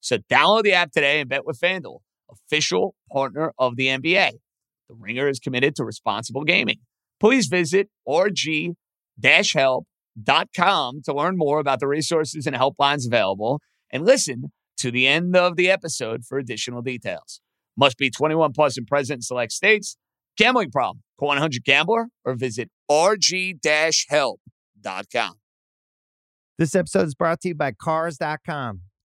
So download the app today and bet with FanDuel, official partner of the NBA. The Ringer is committed to responsible gaming. Please visit rg-help.com to learn more about the resources and helplines available and listen to the end of the episode for additional details. Must be 21 plus and present in select states. Gambling problem? Call 100 Gambler or visit rg-help.com. This episode is brought to you by Cars.com.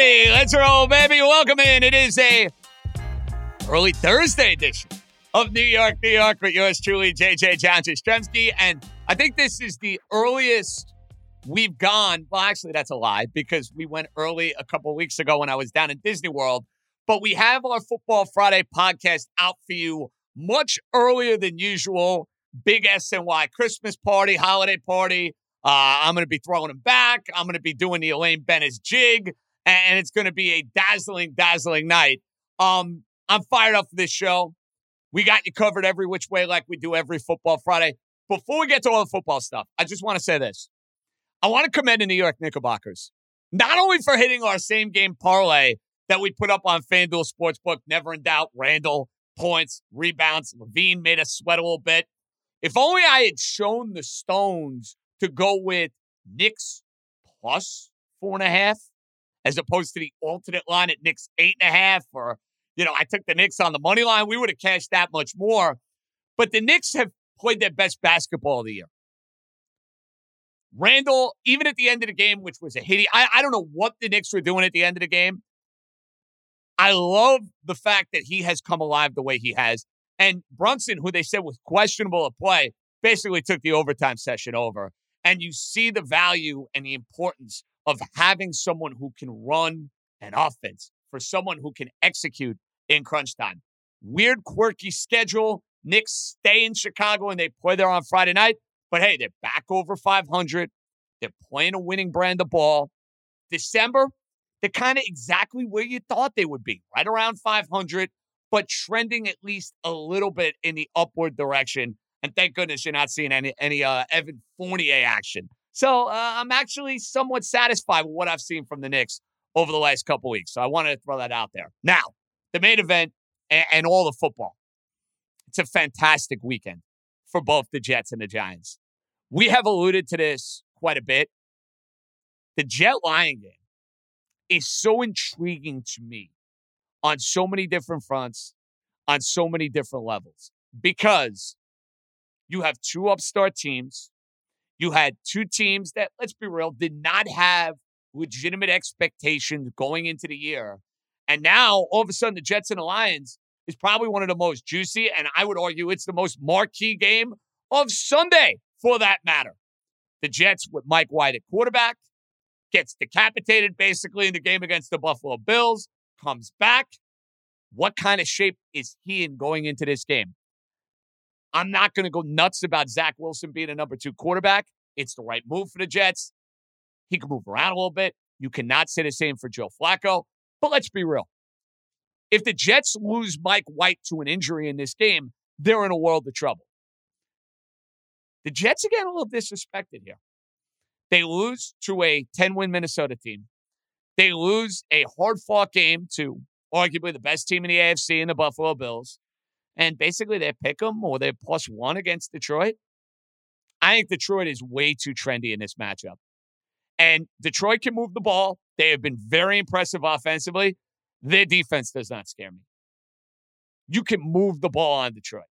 Let's roll, baby. Welcome in. It is a early Thursday edition of New York, New York with yours truly, JJ John Jastremski. And I think this is the earliest we've gone. Well, actually, that's a lie because we went early a couple weeks ago when I was down in Disney World. But we have our Football Friday podcast out for you much earlier than usual. Big SNY Christmas party, holiday party. Uh, I'm going to be throwing them back. I'm going to be doing the Elaine Benes jig, and it's going to be a dazzling, dazzling night. Um, I'm fired up for this show. We got you covered every which way, like we do every Football Friday. Before we get to all the football stuff, I just want to say this. I want to commend the New York Knickerbockers, not only for hitting our same game parlay that we put up on FanDuel Sportsbook, never in doubt, Randle, points, rebounds, LaVine made us sweat a little bit. If only I had shown the Stones to go with Knicks plus four and a half, as opposed to the alternate line at Knicks eight and a half, or, you know, I took the Knicks on the money line, we would have cashed that much more. But the Knicks have played their best basketball of the year. Randle, even at the end of the game, which was a hitty, I, I don't know what the Knicks were doing at the end of the game. I love the fact that he has come alive the way he has. And Brunson, who they said was questionable at play, basically took the overtime session over. And you see the value and the importance of having someone who can run an offense for someone who can execute in crunch time. Weird, quirky schedule. Knicks stay in Chicago and they play there on Friday night. But hey, they're back over 500. They're playing a winning brand of ball. December, they're kind of exactly where you thought they would be, right around 500, but trending at least a little bit in the upward direction. And thank goodness you're not seeing any any uh, Evan Fournier action. So uh, I'm actually somewhat satisfied with what I've seen from the Knicks over the last couple weeks. So I wanted to throw that out there. Now, the main event and, and all the football. It's a fantastic weekend for both the Jets and the Giants. We have alluded to this quite a bit. The Jet Lion game is so intriguing to me on so many different fronts, on so many different levels, because you have two upstart teams. You had two teams that, let's be real, did not have legitimate expectations going into the year. And now, all of a sudden, the Jets and the Lions is probably one of the most juicy, and I would argue it's the most marquee game of Sunday for that matter. The Jets with Mike White at quarterback gets decapitated basically in the game against the Buffalo Bills, comes back. What kind of shape is he in going into this game? I'm not going to go nuts about Zach Wilson being a number two quarterback It's the right move for the Jets. He can move around a little bit. You cannot say the same for Joe Flacco. But let's be real. If the Jets lose Mike White to an injury in this game, they're in a world of trouble. The Jets are getting a little disrespected here. They lose to a 10 win Minnesota team. They lose a hard fought game to arguably the best team in the AFC in the Buffalo Bills. And basically, they pick them or they're plus one against Detroit. I think Detroit is way too trendy in this matchup. And Detroit can move the ball. They have been very impressive offensively. Their defense does not scare me. You can move the ball on Detroit.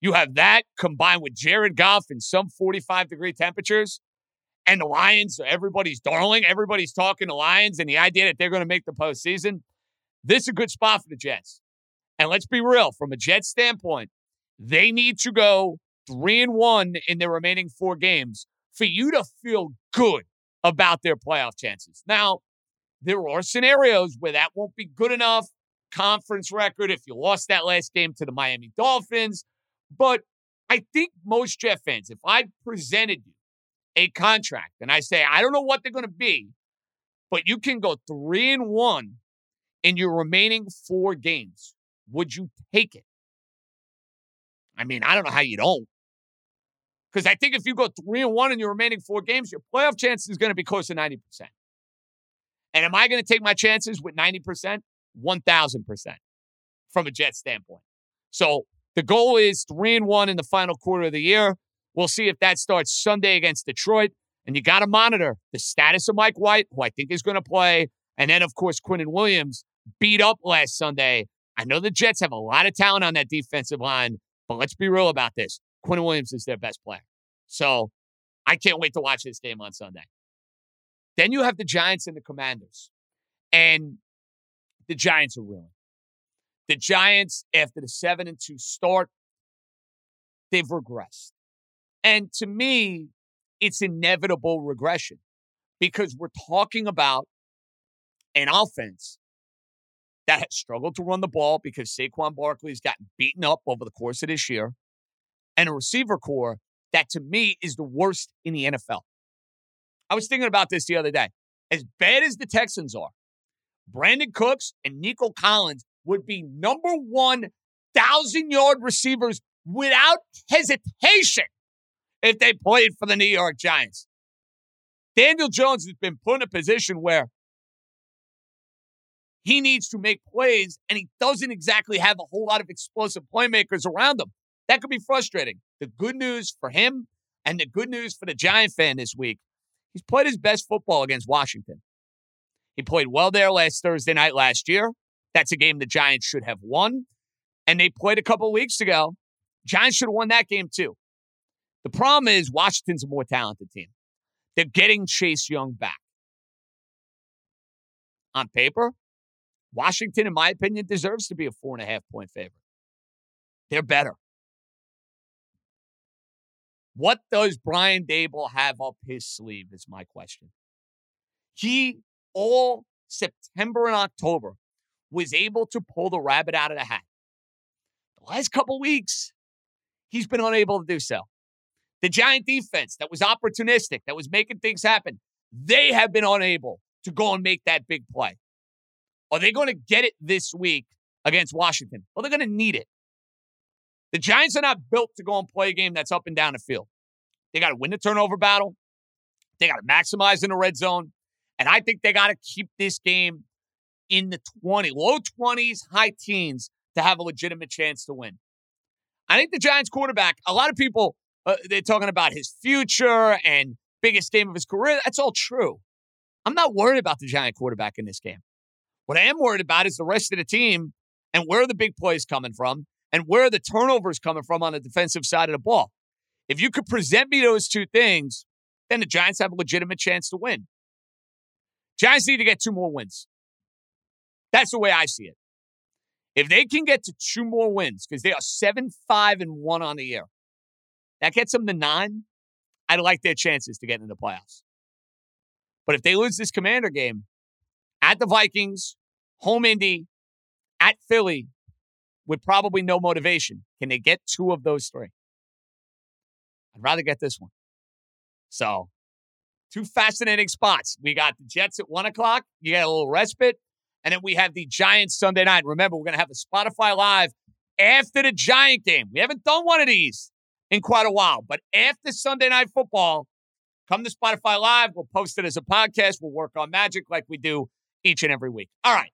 You have that combined with Jared Goff in some 45 degree temperatures. And the Lions, everybody's darling. Everybody's talking the Lions and the idea that they're going to make the postseason. This is a good spot for the Jets. And let's be real, from a Jets standpoint, they need to go three and one in their remaining four games for you to feel good about their playoff chances. Now, there are scenarios where that won't be good enough. Conference record if you lost that last game to the Miami Dolphins. But I think most Jet fans, if I presented you a contract and I say, I don't know what they're going to be, but you can go three and one in your remaining four games, would you take it? I mean, I don't know how you don't. Because I think if you go three and one in your remaining four games, your playoff chance is going to be close to 90%. And am I going to take my chances with 90%? 1000% from a Jet standpoint. So the goal is three and one in the final quarter of the year. We'll see if that starts Sunday against Detroit. And you got to monitor the status of Mike White, who I think is going to play. And then, of course, Quinnen Williams beat up last Sunday. I know the Jets have a lot of talent on that defensive line, but let's be real about this. Quinnen Williams is their best player. So I can't wait to watch this game on Sunday. Then you have the Giants and the Commanders. And the Giants are reeling. The Giants, after the 7 and 2 start, they've regressed. And to me, it's inevitable regression because we're talking about an offense that has struggled to run the ball because Saquon Barkley has gotten beaten up over the course of this year, and a receiver corps that to me is the worst in the NFL. I was thinking about this the other day. As bad as the Texans are, Brandin Cooks and Nico Collins would be number one thousand yard receivers without hesitation if they played for the New York Giants. Daniel Jones has been put in a position where he needs to make plays and he doesn't exactly have a whole lot of explosive playmakers around him. That could be frustrating. The good news for him and the good news for the Giant fan this week, he's played his best football against Washington. He played well there last Thursday night last year. That's a game the Giants should have won. And they played a couple weeks ago. Giants should have won that game too. The problem is Washington's a more talented team. They're getting Chase Young back. On paper, Washington, in my opinion, deserves to be a four and a half point favorite. They're better. What does Brian Daboll have up his sleeve is my question. He, all September and October, was able to pull the rabbit out of the hat. The last couple weeks, he's been unable to do so. The Giant defense that was opportunistic, that was making things happen, they have been unable to go and make that big play. Are they going to get it this week against Washington? Well, they're going to need it. The Giants are not built to go and play a game that's up and down the field. They got to win the turnover battle. They got to maximize in the red zone. And I think they got to keep this game in the 20, low 20s, high teens to have a legitimate chance to win. I think the Giants quarterback, a lot of people, uh, they're talking about his future and biggest game of his career. That's all true. I'm not worried about the Giant quarterback in this game. What I am worried about is the rest of the team and where are the big plays coming from and where are the turnovers coming from on the defensive side of the ball. If you could present me those two things, then the Giants have a legitimate chance to win. Giants need to get two more wins. That's the way I see it. If they can get to two more wins, because they are seven, five, and one on the year, that gets them to nine. I'd like their chances to get into the playoffs. But if they lose this commander game at the Vikings, home Indy, at Philly, with probably no motivation. Can they get two of those three? I'd rather get this one. So, two fascinating spots. We got the Jets at one o'clock. You get a little respite. And then we have the Giants Sunday night. Remember, we're going to have a Spotify Live after the Giant game. We haven't done one of these in quite a while, but after Sunday night football, come to Spotify Live. We'll post it as a podcast. We'll work on magic like we do each and every week. All right.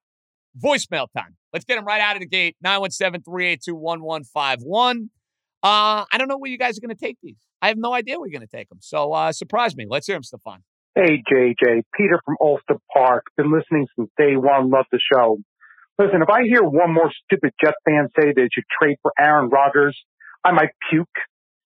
Voicemail time. Let's get them right out of the gate. 917 382 1151. Uh, I don't know where you guys are going to take these. I have no idea where you're going to take them. So uh, surprise me. Let's hear them, Stefan. Hey, JJ. Peter from Ulster Park. Been listening since day one. Love the show. Listen, if I hear one more stupid Jet fan say they should trade for Aaron Rodgers, I might puke.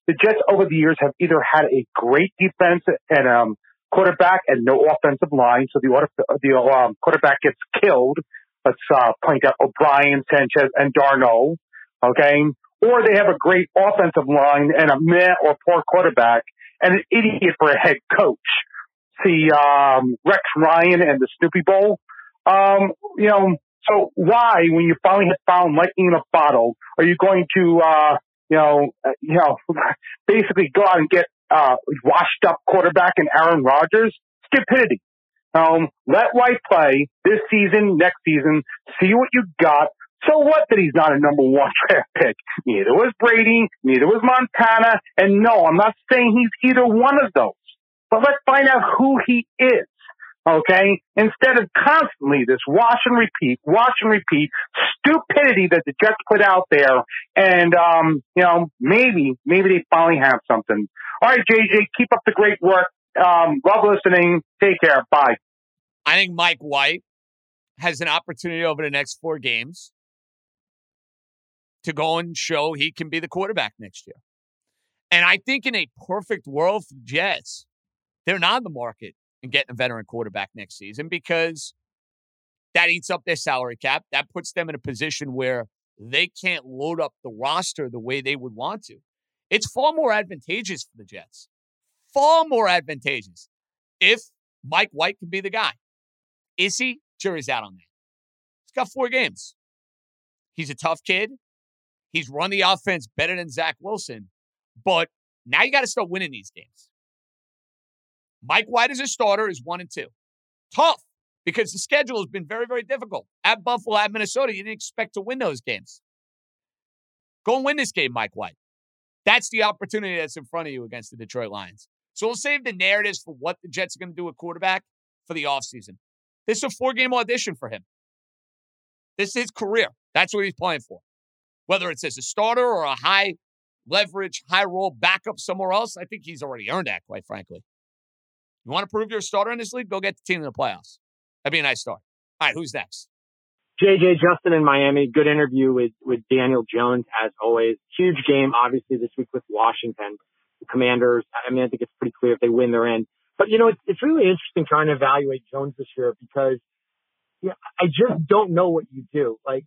The Jets over the years have either had a great defense and um, quarterback and no offensive line, so the the um, quarterback gets killed. Let's uh, point out O'Brien, Sanchez, and Darnold. Okay, or they have a great offensive line and a meh or poor quarterback and an idiot for a head coach. See um, Rex Ryan and the Snoopy Bowl. Um, you know, so why, when you finally have found lightning in a bottle, are you going to, uh, you know, uh, you know, basically go out and get uh, washed up quarterback in Aaron Rodgers? Stupidity. Um, let White play this season, next season, see what you got, so what that he's not a number one draft pick? Neither was Brady, neither was Montana, and no, I'm not saying he's either one of those. But let's find out who he is. Okay? Instead of constantly this wash and repeat, wash and repeat stupidity that the Jets put out there. And, um, you know, maybe, maybe they finally have something. All right, JJ, keep up the great work. Um, love listening. Take care. Bye. I think Mike White has an opportunity over the next four games to go and show he can be the quarterback next year. And I think in a perfect world for the Jets, they're not in the market and getting a veteran quarterback next season because that eats up their salary cap. That puts them in a position where they can't load up the roster the way they would want to. It's far more advantageous for the Jets. Far more advantageous if Mike White can be the guy. Is he? Jury's out on that. He's got four games. He's a tough kid. He's run the offense better than Zach Wilson. But now you got to start winning these games. Mike White as a starter is one and two. Tough because the schedule has been very, very difficult. At Buffalo, at Minnesota, you didn't expect to win those games. Go and win this game, Mike White. That's the opportunity that's in front of you against the Detroit Lions. So we'll save the narratives for what the Jets are going to do at quarterback for the offseason. This is a four game audition for him. This is his career. That's what he's playing for whether it's as a starter or a high leverage, high role backup somewhere else, I think he's already earned that, quite frankly. You want to prove you're a starter in this league? Go get the team in the playoffs. That'd be a nice start. All right, who's next? JJ Justin in Miami. Good interview with, with Daniel Jones, as always. Huge game, obviously, this week with Washington. The Commanders, I mean, I think it's pretty clear if they win, they're in. But, you know, it's, it's really interesting trying to evaluate Jones this year because yeah, I just don't know what you do. Like,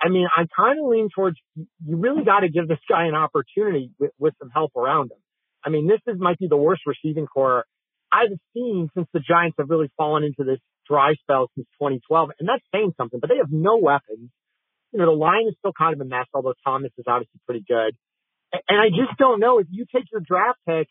I mean, I kind of lean towards you really got to give this guy an opportunity with, with some help around him. I mean, this is might be the worst receiving corps I've seen since the Giants have really fallen into this dry spell since 2012, and that's saying something. But they have no weapons. You know, the line is still kind of a mess, although Thomas is obviously pretty good. And I just don't know if you take your draft pick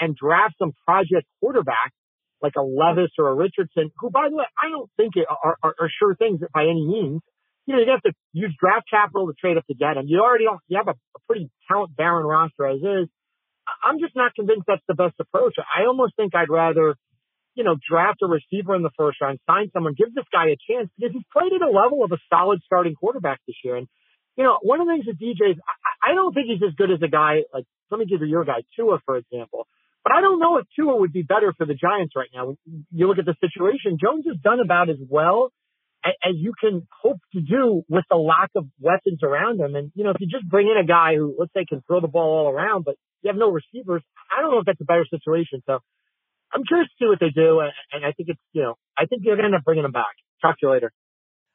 and draft some project quarterback like a Levis or a Richardson, who, by the way, I don't think are, are, are sure things by any means you know, you have to use draft capital to trade up to get him. You already don't, you have a, a pretty talent barren roster as is. I'm just not convinced that's the best approach. I almost think I'd rather, you know, draft a receiver in the first round, sign someone, give this guy a chance because he's played at a level of a solid starting quarterback this year. And, you know, one of the things with DJs, I, don't think he's as good as a guy like, let me give you your guy, Tua, for example. But I don't know if Tua would be better for the Giants right now. You look at the situation, Jones has done about as well as you can hope to do with the lack of weapons around him. And, you know, if you just bring in a guy who, let's say, can throw the ball all around, but you have no receivers, I don't know if that's a better situation. So I'm curious to see what they do. And, I think it's, you know, I think you're going to end up bringing them back. Talk to you later.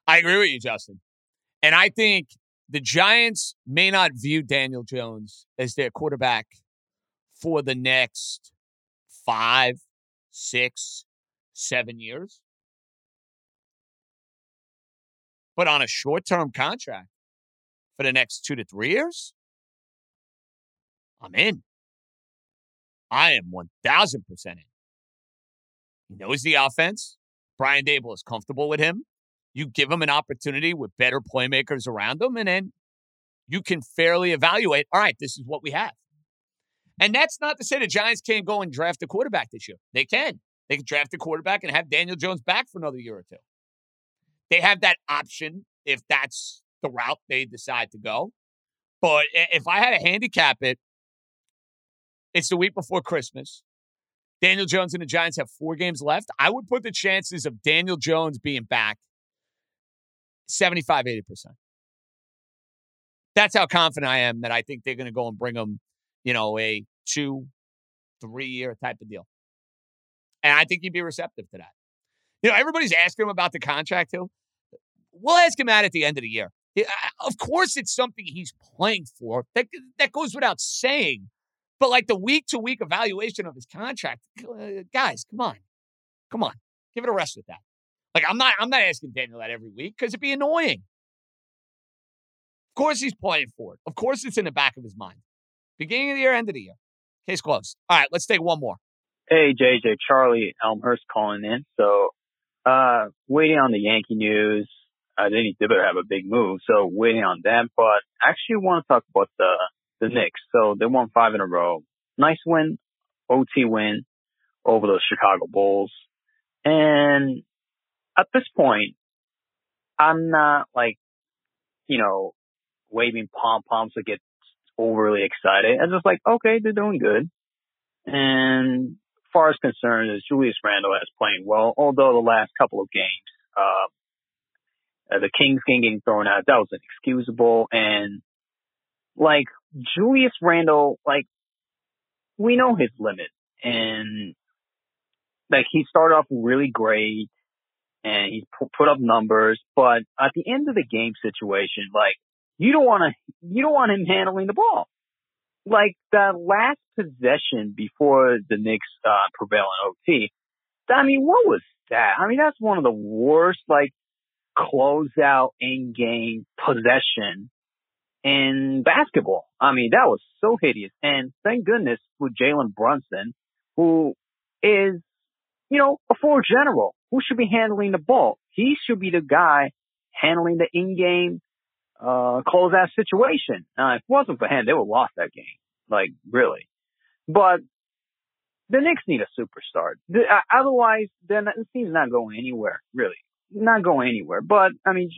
I agree with you, Justin. And I think the Giants may not view Daniel Jones as their quarterback for the next five, six, seven years. But on a short term contract for the next two to three years, I'm in. I am 1000% in. He knows the offense. Brian Daboll is comfortable with him. You give him an opportunity with better playmakers around him, and then you can fairly evaluate all right, this is what we have. And that's not to say the Giants can't go and draft a quarterback this year. They can. They can draft a quarterback and have Daniel Jones back for another year or two. They have that option if that's the route they decide to go. But if I had to handicap it, it's the week before Christmas. Daniel Jones and the Giants have four games left. I would put the chances of Daniel Jones being back 75, 80%. That's how confident I am that I think they're going to go and bring him, you know, a two, three year type of deal. And I think he'd be receptive to that. You know, everybody's asking him about the contract, too. We'll ask him that at the end of the year. Of course, it's something he's playing for. That, that goes without saying. But like the week to week evaluation of his contract, uh, guys, come on, come on, give it a rest with that. Like I'm not, I'm not asking Daniel that every week because it'd be annoying. Of course, he's playing for it. Of course, it's in the back of his mind. Beginning of the year, end of the year. Case closed. All right, let's take one more. Hey, JJ, Charlie Elmhurst calling in. So, uh, waiting on the Yankee news. I didn't better have a big move, so waiting on them. But actually want to talk about the the Knicks. So they won five in a row. Nice win, OT win over the Chicago Bulls. And at this point, I'm not like, you know, waving pom poms to get overly excited. I'm just like, okay, they're doing good. And far as concerned is Julius Randle has playing well, although the last couple of games, uh, the Kings game getting thrown out, that was inexcusable. And like Julius Randle, like we know his limit and like he started off really great and he put up numbers, but at the end of the game situation, like you don't want to, you don't want him handling the ball. Like the last possession before the Knicks uh, prevail in OT. I mean, what was that? I mean, that's one of the worst like closeout in game possession in basketball. I mean, that was so hideous. And thank goodness with Jalen Brunson, who is, you know, a floor general who should be handling the ball. He should be the guy handling the in-game, uh, closeout situation. Now, if it wasn't for him, they would have lost that game. Like, really. But the Knicks need a superstar. The, uh, otherwise, then the team's not going anywhere, really. Not going anywhere. But, I mean,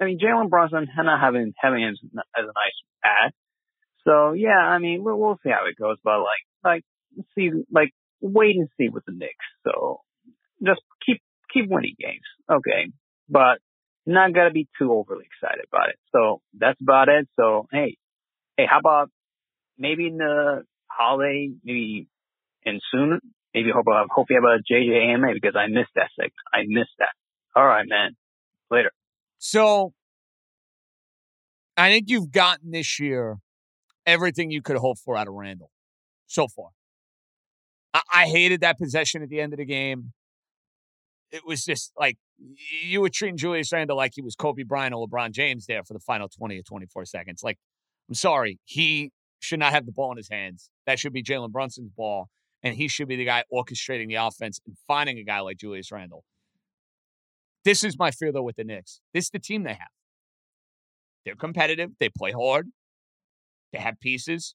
I mean, Jalen Brunson not having having him as a nice ad. So yeah, I mean, we'll, we'll see how it goes. But like, like see, like wait and see with the Knicks. So just keep keep winning games, okay? But not gotta be too overly excited about it. So that's about it. So hey, hey, how about maybe in the holiday, maybe in soon, maybe hope I hope you have a JJAMA because I missed that segment. I missed that. All right, man. Later. So I think you've gotten this year everything you could hope for out of Randle so far. I, I hated that possession at the end of the game. It was just like you were treating Julius Randall like he was Kobe Bryant or LeBron James there for the final 20 or 24 seconds. Like, I'm sorry, he should not have the ball in his hands. That should be Jalen Brunson's ball, and he should be the guy orchestrating the offense and finding a guy like Julius Randle. This is my fear, though, with the Knicks. This is the team they have. They're competitive. They play hard. They have pieces.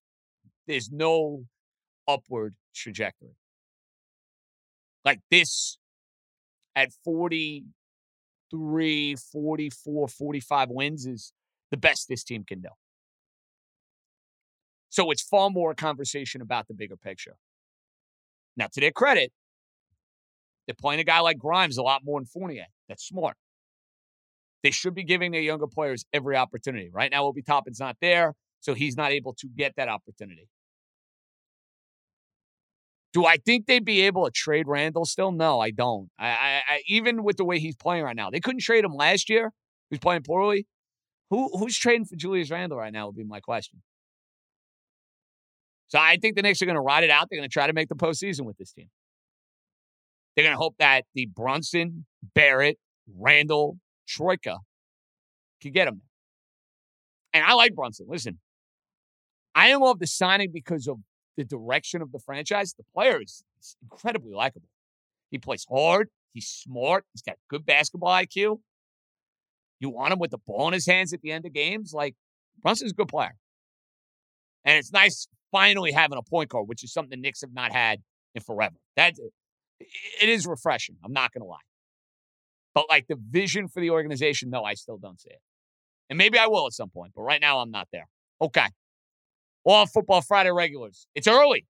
There's no upward trajectory. Like this at 43, 44, 45 wins is the best this team can do. So it's far more a conversation about the bigger picture. Now, to their credit, they're playing a guy like Grimes a lot more than Fournier. That's smart. They should be giving their younger players every opportunity. Right now, Obi Toppin's not there, so he's not able to get that opportunity. Do I think they'd be able to trade Randle still? No, I don't. I, I, I, even with the way he's playing right now, they couldn't trade him last year. He's playing poorly. Who who's trading for Julius Randle right now would be my question. So I think the Knicks are going to ride it out. They're going to try to make the postseason with this team. They're going to hope that the Brunson, Barrett, Randle, Troika can get him. And I like Brunson. Listen, I love the signing because of the direction of the franchise. The player is incredibly likable. He plays hard. He's smart. He's got good basketball IQ. You want him with the ball in his hands at the end of games. Like Brunson's a good player. And it's nice finally having a point guard, which is something the Knicks have not had in forever. That it is refreshing. I'm not going to lie. But like the vision for the organization, no, I still don't see it. And maybe I will at some point, but right now I'm not there. Okay. All football Friday regulars. It's early.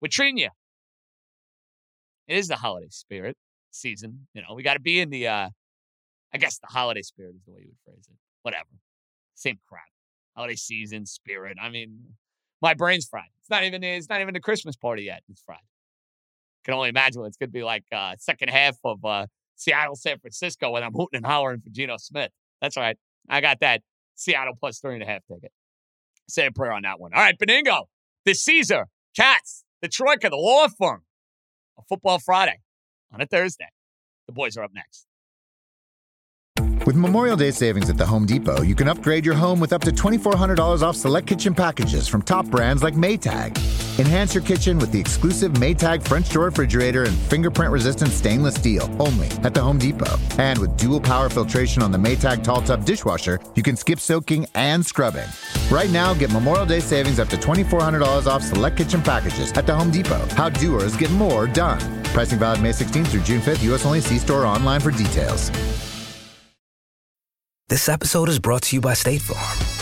We're treating you. It is the holiday spirit season. You know, we got to be in the, uh, I guess the holiday spirit is the way you would phrase it. Whatever. Same crap. Holiday season, spirit. I mean, my brain's fried. It's not even, it's not even the Christmas party yet. It's fried. Can only imagine what it's going to be like uh, second half of uh, Seattle, San Francisco when I'm hooting and hollering for Geno Smith. That's right. I got that Seattle plus three and a half ticket. Say a prayer on that one. All right, Benigno, the Caesar, Cats, the Troika, the law firm. A football Friday on a Thursday. The boys are up next. With Memorial Day savings at the Home Depot, you can upgrade your home with up to $2,400 off select kitchen packages from top brands like Maytag. Enhance your kitchen with the exclusive Maytag French door refrigerator and fingerprint resistant stainless steel only at the Home Depot. And with dual power filtration on the Maytag Tall Tub dishwasher, you can skip soaking and scrubbing. Right now, get Memorial Day savings up to $2,400 off select kitchen packages at the Home Depot. How doers get more done. Pricing valid May 16th through June 5th, U.S. only. See store online for details. This episode is brought to you by State Farm.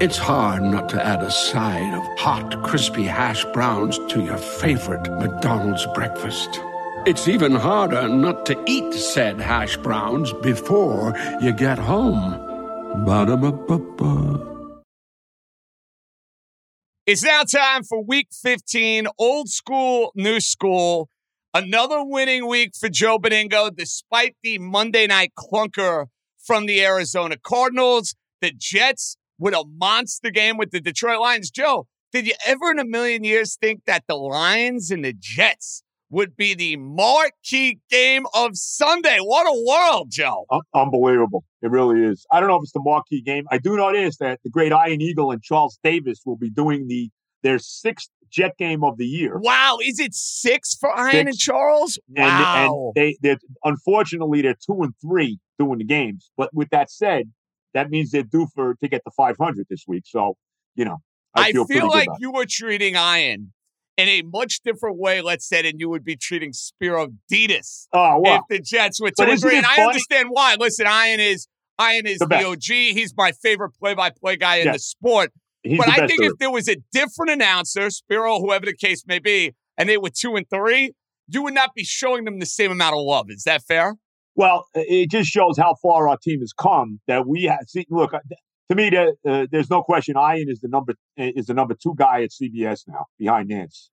It's hard not to add a side of hot, crispy hash browns to your favorite McDonald's breakfast. It's even harder not to eat said hash browns before you get home. Ba-da-ba-ba-ba. It's now time for week 15, old school, new school. Another winning week for Joe Benigno, despite the Monday night clunker from the Arizona Cardinals. The Jets with a monster game with the Detroit Lions. Joe, did you ever in a million years think that the Lions and the Jets would be the marquee game of Sunday? What a world, Joe. unbelievable. It really is. I don't know if it's the marquee game. I do know this that the great Ian Eagle and Charles Davis will be doing the their sixth Jet game of the year. Wow, is it six for Ian Six. and Charles? And, Wow. and they they unfortunately they're two and three doing the games. But with that said, that means they're due for to get the 500 this week. So you know, I, I feel, feel, like you were treating Ian in a much different way, let's say, than you would be treating Spero Dedes Oh if the Jets were to agree. And I understand why. Listen, Ian is Ian is The the. OG. He's my favorite play-by-play guy in Yeah. the sport. he's but the I think if there was a different announcer, Spero, whoever the case may be, and they were two and three, you would not be showing them the same amount of love. Is that fair? Well, it just shows how far our team has come. That we have. See, look, uh, to me, there, uh, there's no question. Ian is the number is the number two guy at CBS now, behind Nance,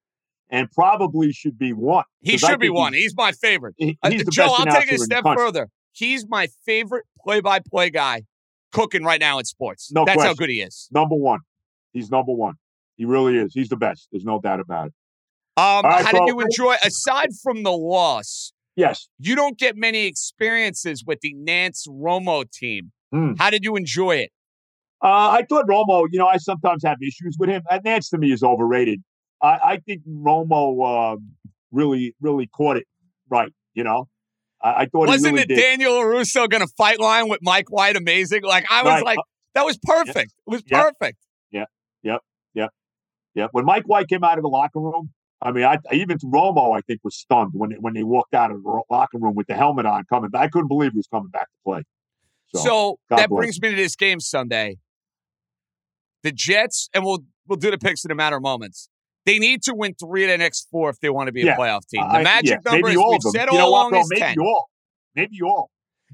and probably should be one. He should be one. He's, He's my favorite. he- Uh, he's the Joe, I'll take it a announcer in the step further. He's my favorite play-by-play guy cooking right now in sports. No That's how good he is. Number one. He's number one. He really is. He's the best. There's no doubt about it. Um, right, how so- did you enjoy? Aside from the loss, Yes. you don't get many experiences with the Nance Romo team. Hmm. How did you enjoy it? Uh, I thought Romo, you know, I sometimes have issues with him. Uh, Nance to me is overrated. I, I think Romo um, really, really caught it right. You know, I, I thought Wasn't he really the did. Daniel Russo going to fight line with Mike White amazing? Like I was Right. like, that was perfect. It was perfect. Yeah. perfect. Yeah, when Mike White came out of the locker room, I mean, I even Romo, I think, was stunned when they, when they walked out of the locker room with the helmet on, coming back. I couldn't believe he was coming back to play. So, So, that bless. brings me to this game Sunday. The Jets, and we'll we'll do the picks in a matter of moments. They need to win three of the next four if they want to be a Yeah. playoff team. The I- magic yeah, number, maybe all we've said you all know along, bro? is Maybe 10. all. Maybe all.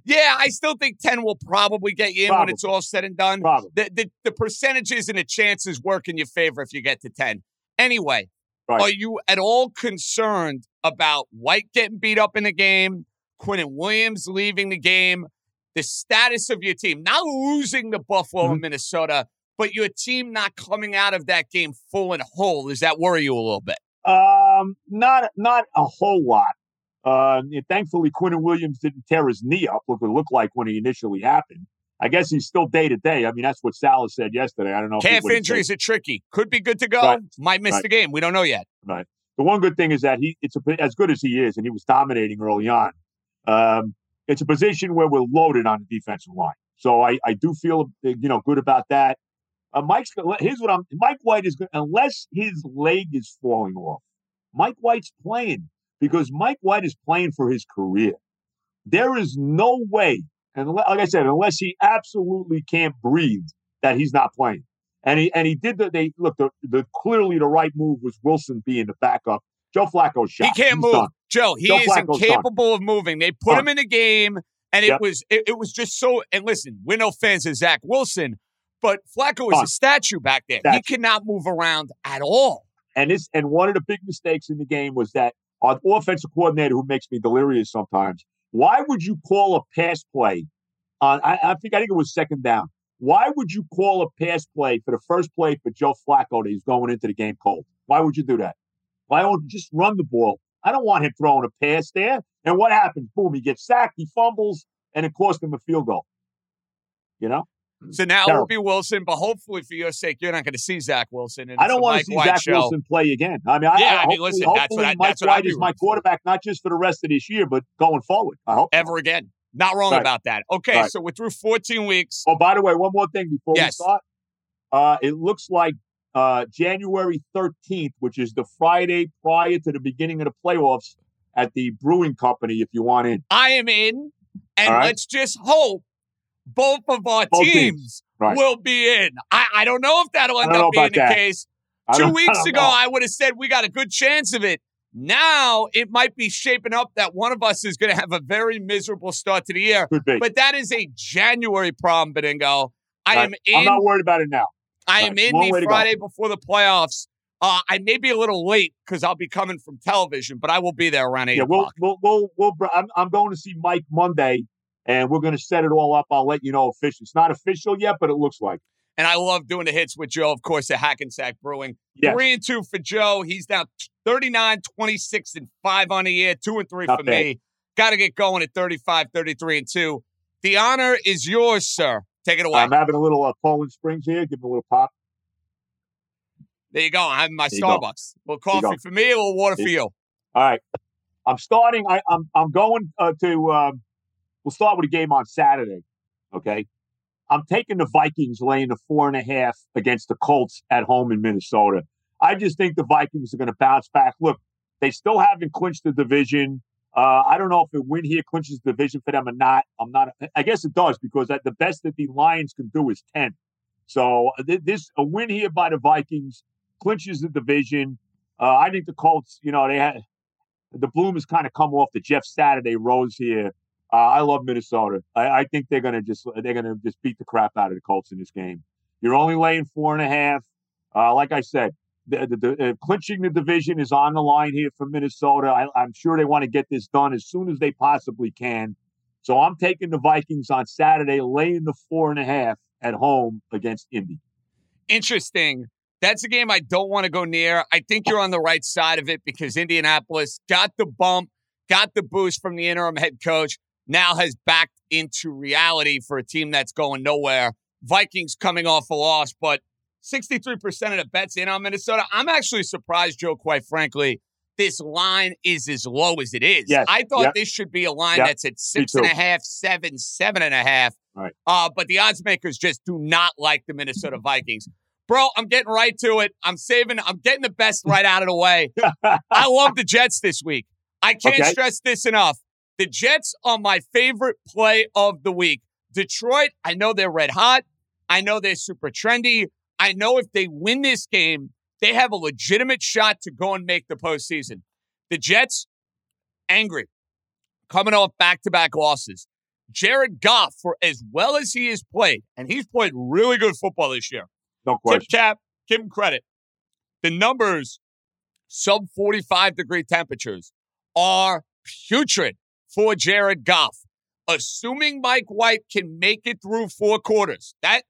Yeah, I still think 10 will probably get you in when it's all said and done. Probably. The, the, the percentages and the chances work in your favor if you get to 10. Anyway, Right. Are you at all concerned about White getting beat up in the game, Quinnen Williams leaving the game, the status of your team, not losing the Buffalo Mm-hmm. and Minnesota, but your team not coming out of that game full and whole? Does that worry you a little bit? Um, not not a whole lot. Uh, thankfully, Quinn Williams didn't tear his knee up. Look, it looked like when he initially happened. I guess he's still day to day. I mean, that's what Saleh said yesterday. I don't know. Calf injuries are tricky. Could be good to go. Right. Might miss Right. the game. We don't know yet. Right. The one good thing is that he it's a, as good as he is, and he was dominating early on. Um, it's a position where we're loaded on the defensive line, so I, I do feel you know good about that. Uh, Mike's here's what I'm. Mike White is good unless his leg is falling off. Mike White's playing because Mike White is playing for his career. There is no way, and like I said, unless he absolutely can't breathe, that he's not playing. And he and he did the they look the, the clearly the right move was Wilson being the backup. Joe Flacco shot. He can't He's move. done. Joe, he Joe is Flacco's done. incapable of moving. They put Done. him in the game, and it Yep. was it, it was just so. And listen, we're no fans of Zach Wilson, but Flacco is a statue back there. He cannot move around at all. And this and one of the big mistakes in the game was that our offensive coordinator, who makes me delirious sometimes, why would you call a pass play on? I, I think I think it was second down. Why would you call a pass play for the first play for Joe Flacco that he's going into the game cold? Why would you do that? Why don't you just run the ball? I don't want him throwing a pass there. And what happens? Boom, he gets sacked, he fumbles, and it cost him a field goal. You know? So now it will be Wilson, but hopefully for your sake, you're not going to see Zach Wilson. And I don't want to see White Zach show. Wilson play again. I mean, I, Yeah, I, I mean, listen, that's hopefully what I- Mike that's what I'd White is my quarterback, not just for the rest of this year, but going forward. I hope. ever again. Not wrong Right. about that. Okay, Right. so we're through 14 weeks. Oh, by the way, one more thing before Yes. we start. Uh, it looks like uh, January 13th, which is the Friday prior to the beginning of the playoffs at the Brewing Company, if you want in. I am in, and right. let's just hope both of our Both teams, teams. Right. will be in. I, I don't know if that'll end I don't know up being the that. case. I Two don't- I weeks ago, know. I would have said we got a good chance of it. Now it might be shaping up that one of us is going to have a very miserable start to the year. But that is a January problem, Benigno. I Right. am in. I'm not worried about it now. I Right. am in Long the. Friday before the playoffs. Uh, I may be a little late because I'll be coming from television, but I will be there around eight Yeah, we'll, o'clock. we'll, we'll, we'll, I'm, I'm going to see Mike Monday, and we're going to set it all up. I'll let you know official. It's not official yet, but it looks like. And I love doing the hits with Joe, of course, at Hackensack Brewing. Yes. Three and two for Joe. He's now 39, 26, and five on the year. Two and three Not for bad. me. Got to get going at 35, 33, and two. The honor is yours, sir. Take it away. I'm having a little uh, Poland Springs here. Give him a little pop. there you go. I'm having my There. Starbucks. A little coffee for me, a little water for you. All right. I'm starting. I, I'm I'm going uh, to. Um, we'll start with a game on Saturday. Okay. I'm taking the Vikings laying the four and a half against the Colts at home in Minnesota. I just think the Vikings are going to bounce back. Look, they still haven't clinched the division. Uh, I don't know if a win here clinches the division for them or not. I'm not. I guess it does because the best that the Lions can do is ten. So uh, this a win here by the Vikings clinches the division. Uh, I think the Colts. You know they had the bloom has kind of come off the Jeff Saturday rose here. Uh, I love Minnesota. I, I think they're gonna just they're gonna just beat the crap out of the Colts in this game. You're only laying four and a half. Uh, like I said, the, the, the, uh, clinching the division is on the line here for Minnesota. I, I'm sure they want to get this done as soon as they possibly can. So I'm taking the Vikings on Saturday, laying the four and a half at home against Indy. Interesting. That's a game I don't want to go near. I think you're on the right side of it because Indianapolis got the bump, got the boost from the interim head coach, now has backed into reality for a team that's going nowhere. Vikings coming off a loss, but 63% of the bets in on Minnesota. I'm actually surprised, Joe, quite frankly, this line is as low as it is. Yes. I thought Yep. this should be a line Yep. that's at six and a half, seven, seven and a half. Right. Uh, but the odds makers just do not like the Minnesota Vikings. Bro, I'm getting right to it. I'm saving, I'm getting the best right out of the way. I love the Jets this week. I can't Okay. stress this enough. The Jets are my favorite play of the week. Detroit, I know they're red hot. I know they're super trendy. I know if they win this game, they have a legitimate shot to go and make the postseason. The Jets, angry, coming off back to back losses. Jared Goff, for as well as he has played, and he's played really good football this year. No Tip question. cap, give him credit. The numbers sub 45 degree temperatures are putrid for Jared Goff. Assuming Mike White can make it through four quarters, that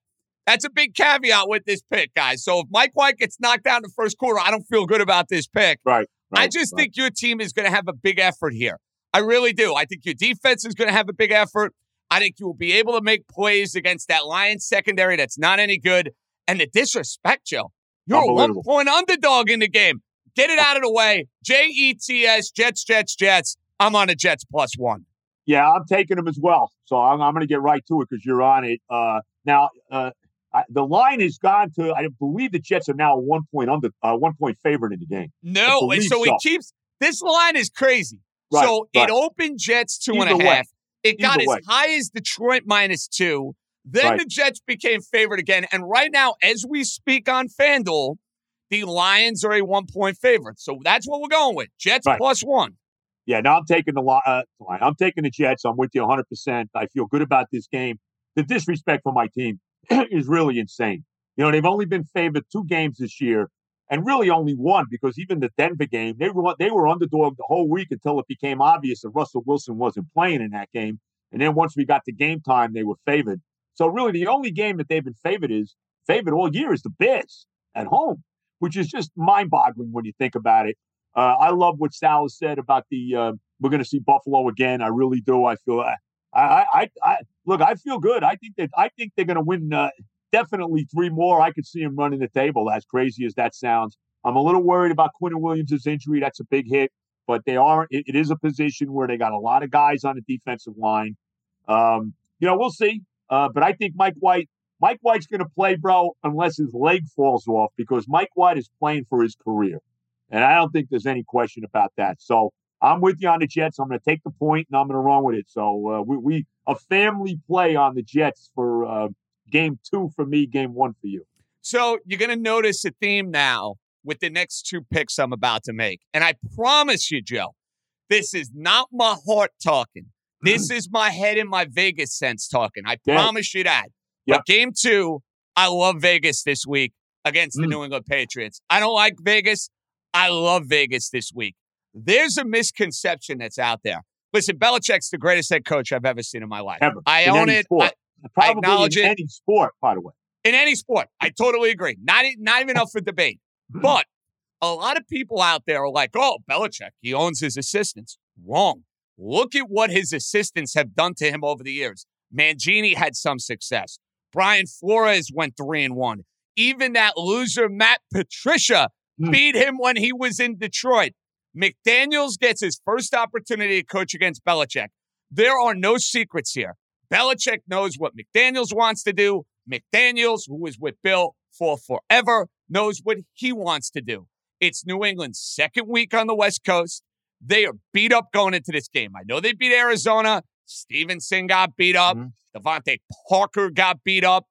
that's a big caveat with this pick, guys. So if Mike White gets knocked down in the first quarter, I don't feel good about this pick. Right. right I just right. think your team is going to have a big effort here. I really do. I think your defense is going to have a big effort. I think you will be able to make plays against that Lions secondary that's not any good. And the disrespect, Joe. You're a one point underdog in the game. Get it oh. out of the way. J E T S, Jets, Jets, Jets. I'm on the Jets plus one. Yeah, I'm taking them as well. So I'm, I'm going to get right to it because you're on it. Uh, now, uh, I, the line has gone to. I believe the Jets are now one point under, uh, one point favorite in the game. No, and so, so, he keeps. This line is crazy. Right, so right. it opened Jets two Either and a way. half. It got Either as high as Detroit minus two. Then Right. the Jets became favored again. And right now, as we speak on FanDuel, the Lions are a one point favorite. So that's what we're going with. Jets plus one. Yeah, now I'm taking the li- uh, line. I'm taking the Jets. I'm with you 100%. I feel good about this game. The disrespect for my team is really insane. You know, they've only been favored two games this year, and really only one because even the Denver game, they were they were underdog the whole week until it became obvious that Russell Wilson wasn't playing in that game. And then once we got to game time, they were favored. So really, the only game that they've been favored is favored all year is the Bears at home, which is just mind-boggling when you think about it. Uh, I love what Sal said about the uh, we're going to see Buffalo again. I really do. I feel I, I, I, I look. I feel good. I think that I think they're going to win uh, definitely three more. I could see them running the table. As crazy as that sounds, I'm a little worried about Quinnen Williams' injury. That's a big hit, but they are. It, it is a position where they got a lot of guys on the defensive line. Um, you know, we'll see. Uh, but I think Mike White. Mike White's going to play, bro, unless his leg falls off, because Mike White is playing for his career. And I don't think there's any question about that. So I'm with you on the Jets. I'm going to take the point and I'm going to run with it. So uh, we, we a family play on the Jets for uh, game two for me, game one for you. So you're going to notice a theme now with the next two picks I'm about to make. And I promise you, Joe, this is not my heart talking. This is my head and my Vegas sense talking. I Yeah. promise you that. Yep. But game two, I love Vegas this week against the Mm. New England Patriots. I don't like Vegas. I love Vegas this week. There's a misconception that's out there. Listen, Belichick's the greatest head coach I've ever seen in my life. Ever. I In own it. sport. I- Probably acknowledge in it. any sport, by the way. in any sport. I totally agree. Not not even up for debate. But a lot of people out there are like, "Oh, Belichick, he owns his assistants." Wrong. Look at what his assistants have done to him over the years. Mangini had some success. Brian Flores went three and one. Even that loser Matt Patricia Hmm. beat him when he was in Detroit. McDaniels gets his first opportunity to coach against Belichick. There are no secrets here. Belichick knows what McDaniels wants to do. McDaniels, who was with Bill for forever, knows what he wants to do. It's New England's second week on the West Coast. They are beat up going into this game. I know they beat Arizona. Stevenson got beat up. DeVante Parker got beat up.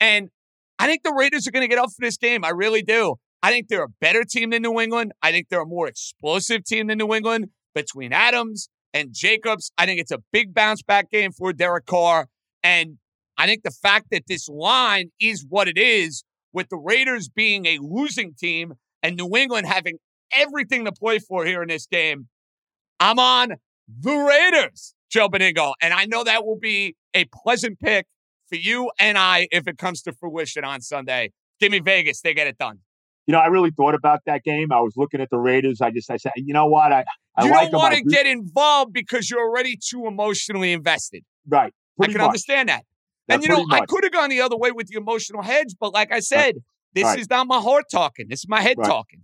And I think the Raiders are going to get up for this game. I really do. I think they're a better team than New England. I think they're a more explosive team than New England between Adams and Jacobs. I think it's a big bounce back game for Derek Carr. And I think the fact that this line is what it is, with the Raiders being a losing team and New England having everything to play for here in this game, I'm on the Raiders, Joe Benigno. And I know that will be a pleasant pick for you and I if it comes to fruition on Sunday. Give me Vegas. They get it done. You know, I really thought about that game. I was looking at the Raiders. I just, I said, you know what? I, I you like don't want to get involved because you're already too emotionally invested. right. I can much. understand that. Yeah, and you know, pretty I could have gone the other way with the emotional hedge, but like I said, this Right. is not my heart talking. This is my head Right. talking.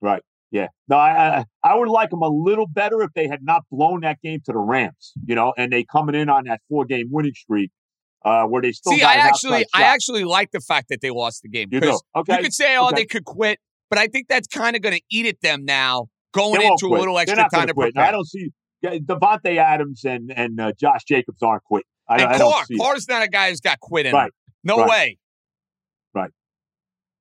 Right. Yeah. No, I, I I would like them a little better if they had not blown that game to the Rams, you know, and they coming in on that four game winning streak, uh, where they still See, I actually, I actually like the fact that they lost the game You do? Okay. you could say, oh, Okay. they could quit, but I think that's kind of going to eat at them now, going into a little extra time to quit. prepare. I don't see yeah, Davante Adams and and uh, Josh Jacobs aren't quitting. I, and I don't Carr, see it. Not a guy who's got quit in him. Right. No Right. way. Right.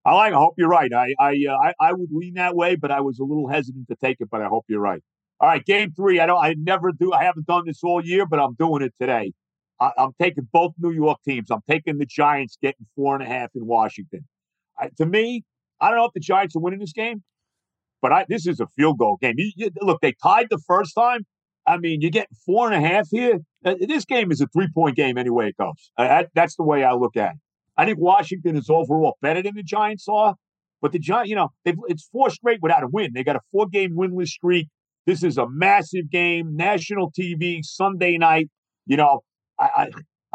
I like. I hope you're right. I I, uh, I I would lean that way, but I was a little hesitant to take it. But I hope you're right. All right, game three. I don't. I never do. I haven't done this all year, but I'm doing it today. I, I'm taking both New York teams. I'm taking the Giants getting four and a half in Washington. I, to me, I don't know if the Giants are winning this game. But I, this is a field goal game. You, you, look, they tied the first time. I mean, you get four and a half here. Uh, this game is a three point game anyway it goes. That, that's the way I look at it. I think Washington is overall better than the Giants are, but the Giants, you know, it's four straight without a win. They got a four game winless streak. This is a massive game, national TV, Sunday night. You know, I, I,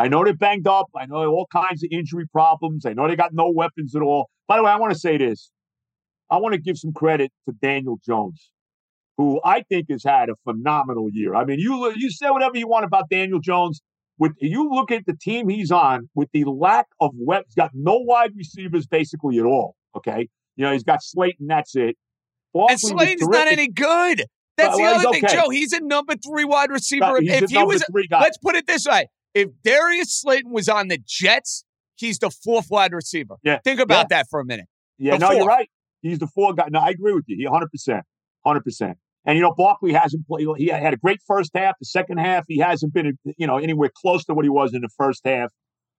I know they're banged up. I know all kinds of injury problems. I know they got no weapons at all. By the way, I want to say this. I want to give some credit to Daniel Jones, who I think has had a phenomenal year. I mean, you you say whatever you want about Daniel Jones. With you look at the team he's on, with the lack of weapons, got no wide receivers basically at all. Okay, you know he's got Slayton. That's it. Barkley and Slayton's not any good. That's the other thing, Joe. He's a number three wide receiver. if he was, let's put it this way: if Darius Slayton was on the Jets, he's the fourth wide receiver. Yeah, think about yeah. that for a minute. Yeah, the no, fourth. you're right. He's the four guy. No, I agree with you. He 100 percent, 100 percent. And you know, Barkley hasn't played. He had a great first half. The second half, he hasn't been, you know, anywhere close to what he was in the first half.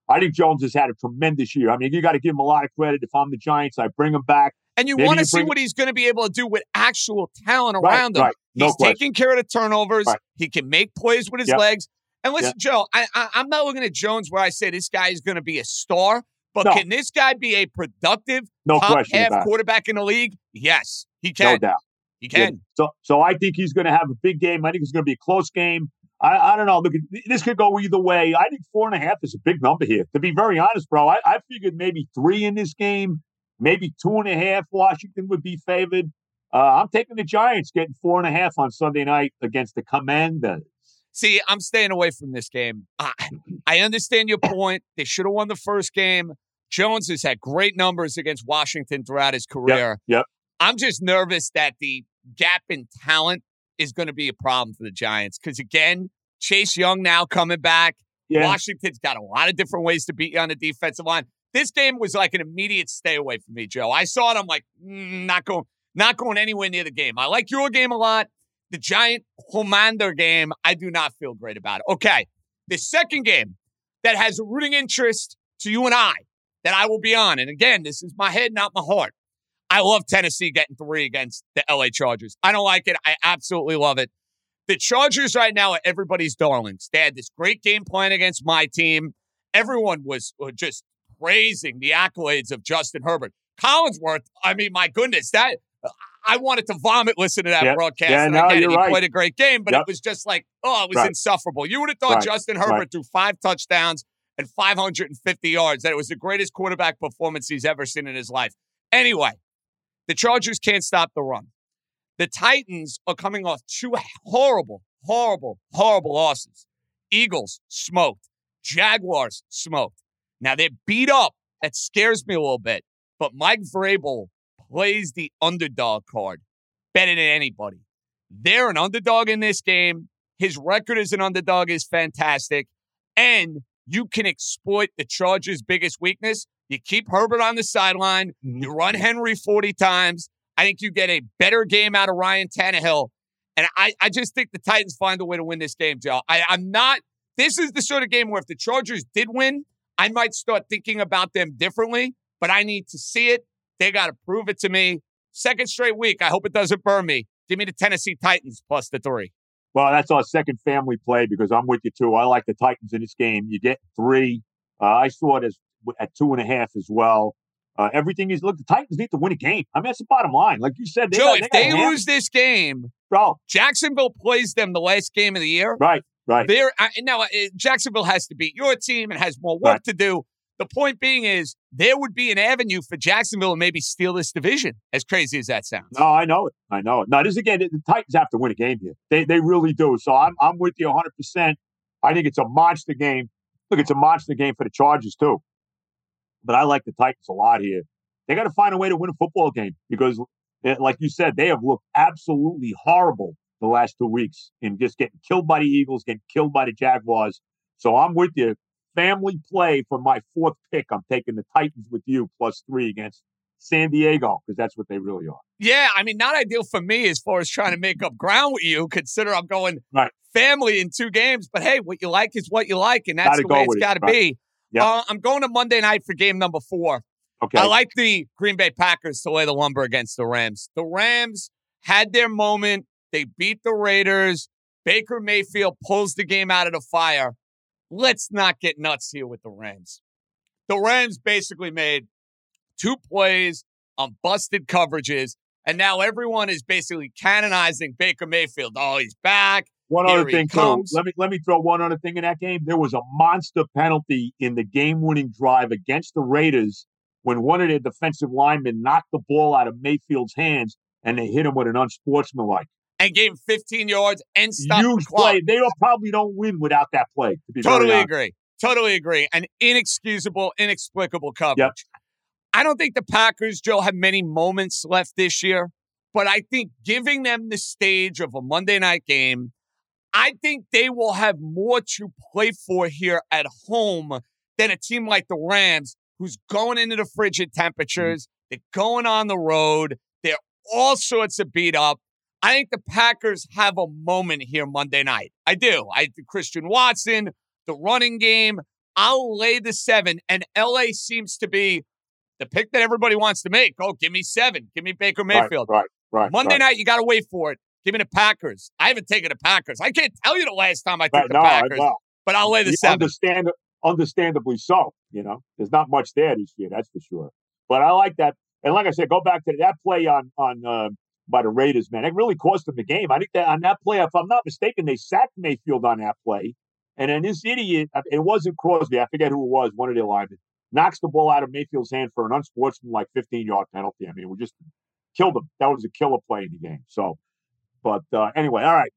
I think Jones has had a tremendous year. I mean, you got to give him a lot of credit. If I'm the Giants, I bring him back. And you want to see what he's going to be able to do with actual talent right, around him. Right. No he's question. taking care of the turnovers. Right. He can make plays with his Yep. legs. And listen, Yep. Joe, I, I, I'm not looking at Jones where I say this guy is going to be a star, but No. can this guy be a productive No top half quarterback in the league? Yes, he can. No doubt. He Yeah. can. So, so I think he's going to have a big game. I think it's going to be a close game. I, I don't know. Look, this could go either way. I think four and a half is a big number here. To be very honest, bro, I, I figured maybe three in this game, maybe two and a half. Washington would be favored. Uh, I'm taking the Giants getting four and a half on Sunday night against the Commanders. See, I'm staying away from this game. I, I understand your point. They should have won the first game. Jones has had great numbers against Washington throughout his career. Yep. I'm just nervous that the gap in talent is going to be a problem for the Giants because, again, Chase Young now coming back. Yeah. Washington's got a lot of different ways to beat you on the defensive line. This game was like an immediate stay away from me, Joe. I saw it. I'm like, mm, not going, not going anywhere near the game. I like your game a lot. The Giant Commander game, I do not feel great about it. Okay, the second game that has a rooting interest to you and I that I will be on, and again, this is my head, not my heart. I love Tennessee getting three against the LA Chargers. I don't like it. I absolutely love it. The Chargers right now are everybody's darlings. They had this great game plan against my team. Everyone was uh, just praising the accolades of Justin Herbert. Collinsworth, I mean, my goodness, that I wanted to vomit listening to that Yeah. broadcast. Yeah, and no, right. He right. played a great game, but Yep. it was just like, oh, it was Right. insufferable. You would have thought Right. Justin Herbert threw five touchdowns and 550 yards, that it was the greatest quarterback performance he's ever seen in his life. Anyway, the Chargers can't stop the run. The Titans are coming off two horrible, horrible, horrible losses. Eagles smoked. Jaguars smoked. Now they're beat up. That scares me a little bit. But Mike Vrabel plays the underdog card better than anybody. They're an underdog in this game. His record as an underdog is fantastic. And you can exploit the Chargers' biggest weakness. You keep Herbert on the sideline. Mm-hmm. You run Henry 40 times. I think you get a better game out of Ryan Tannehill. And I, I just think the Titans find a way to win this game, Joe. I, I'm not, this is the sort of game where if the Chargers did win, I might start thinking about them differently, but I need to see it. They got to prove it to me. Second straight week. I hope it doesn't burn me. Give me the Tennessee Titans plus the three. Well, that's our second family play because I'm with you too. I like the Titans in this game. You get three. Uh, I saw it as at two and a half as well. Uh, everything is look. The Titans need to win a game. I mean, that's the bottom line. Like you said, they Joe, got, if they lose this game, bro, Jacksonville plays them the last game of the year. right, right. They're uh, now uh, Jacksonville has to beat your team and has more work Right. to do. The point being is there would be an avenue for Jacksonville to maybe steal this division. As crazy as that sounds. No, I know it. I know it. No, this again, the Titans have to win a game here. They they really do. So I'm I'm with you 100. percent I think it's a monster game. Look, it's a monster game for the Chargers too. But I like the Titans a lot here. They got to find a way to win a football game because, eh, like you said, they have looked absolutely horrible the last two weeks in just getting killed by the Eagles, getting killed by the Jaguars. So I'm with you. Family play for my fourth pick. I'm taking the Titans with you plus three against San Diego because that's what they really are. Yeah, I mean, not ideal for me as far as trying to make up ground with you. Consider I'm going Right. family in two games, but hey, what you like is what you like, and that's Gotta the way it's got to right. be. Yep. Uh, I'm going to Monday night for game number four. Okay. I like the Green Bay Packers to lay the lumber against the Rams. The Rams had their moment. They beat the Raiders. Baker Mayfield pulls the game out of the fire. Let's not get nuts here with the Rams. The Rams basically made two plays on busted coverages, and now everyone is basically canonizing Baker Mayfield. Oh, he's back. One Here other he thing, too. comes. Let me let me throw one other thing in that game. There was a monster penalty in the game-winning drive against the Raiders when one of their defensive linemen knocked the ball out of Mayfield's hands and they hit him with an unsportsmanlike. And gave him 15 yards and stopped the Huge clock. play. They probably don't win without that play. To be Totally agree. Totally agree. An inexcusable, inexplicable coverage. Yep. I don't think the Packers, Joe, have many moments left this year, but I think giving them the stage of a Monday night game, I think they will have more to play for here at home than a team like the Rams, who's going into the frigid temperatures. Mm-hmm. They're going on the road. They're all sorts of beat up. I think the Packers have a moment here Monday night. I do. I Christian Watson, the running game. I'll lay the seven, and LA seems to be the pick that everybody wants to make. Oh, give me seven. Give me Baker Mayfield. Right, right. Monday right. night, you got to wait for it. Give me the Packers. I haven't taken the Packers. I can't tell you the last time I took Right, the no, Packers, well, but I'll lay the you seven. Understand, understandably so. You know, there's not much there this year, that's for sure. But I like that. And like I said, go back to that play on on uh, by the Raiders, man. It really cost them the game. I think that on that play, if I'm not mistaken, they sacked Mayfield on that play. And then this idiot, it wasn't Crosby, I forget who it was, one of the linemen, knocks the ball out of Mayfield's hand for an unsportsmanlike 15 yard penalty. I mean, we just killed him. That was a killer play in the game. So, but uh, anyway, all right.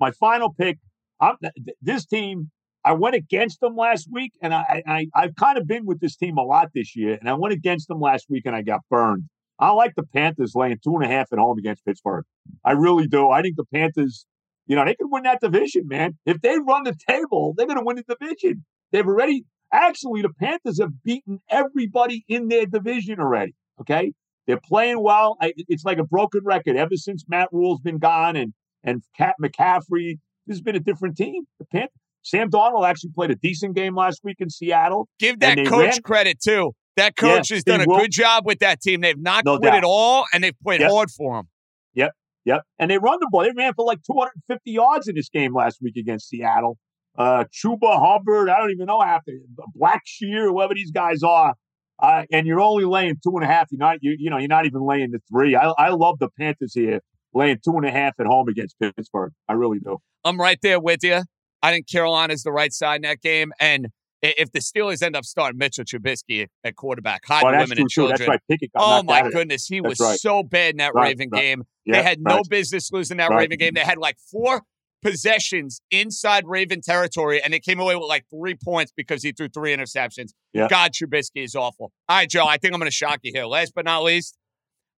My final pick. I'm, th- th- this team, I went against them last week, and I, I I've kind of been with this team a lot this year, and I went against them last week, and I got burned. I like the Panthers laying two and a half at home against Pittsburgh. I really do. I think the Panthers, you know, they could win that division, man. If they run the table, they're going to win the division. They've already, actually, the Panthers have beaten everybody in their division already. Okay, they're playing well. I, it's like a broken record ever since Matt Rhule's been gone, and and Cat McCaffrey. This has been a different team. The Panthers. Sam Darnold actually played a decent game last week in Seattle. Give that coach ran- credit, too. That Yeah, coach has done a will- good job with that team. They've not No quit doubt. at all, and they've played Yep. hard for them. Yep, yep. And they run the ball. They ran for like 250 yards in this game last week against Seattle. Uh, Chuba Hubbard, I don't even know half the Blackshear, whoever these guys are. Uh, and you're only laying two and a half. You're not, you, you know, you're not even laying the three. I, I love the Panthers here laying two and a half at home against Pittsburgh. I really do. I'm right there with you. I think Carolina's the right side in that game. And if the Steelers end up starting Mitchell Trubisky at- quarterback, hide Oh, women and children. Right. Oh my out of there. goodness, he That's was right. so bad in that Right, Raven game. They had no business losing that. Raven game. They had like four possessions inside Raven territory, and they came away with like three points because he threw three interceptions. Yeah. God, Trubisky is awful. All right, Joe, I think I'm going to shock you here. Last but not least,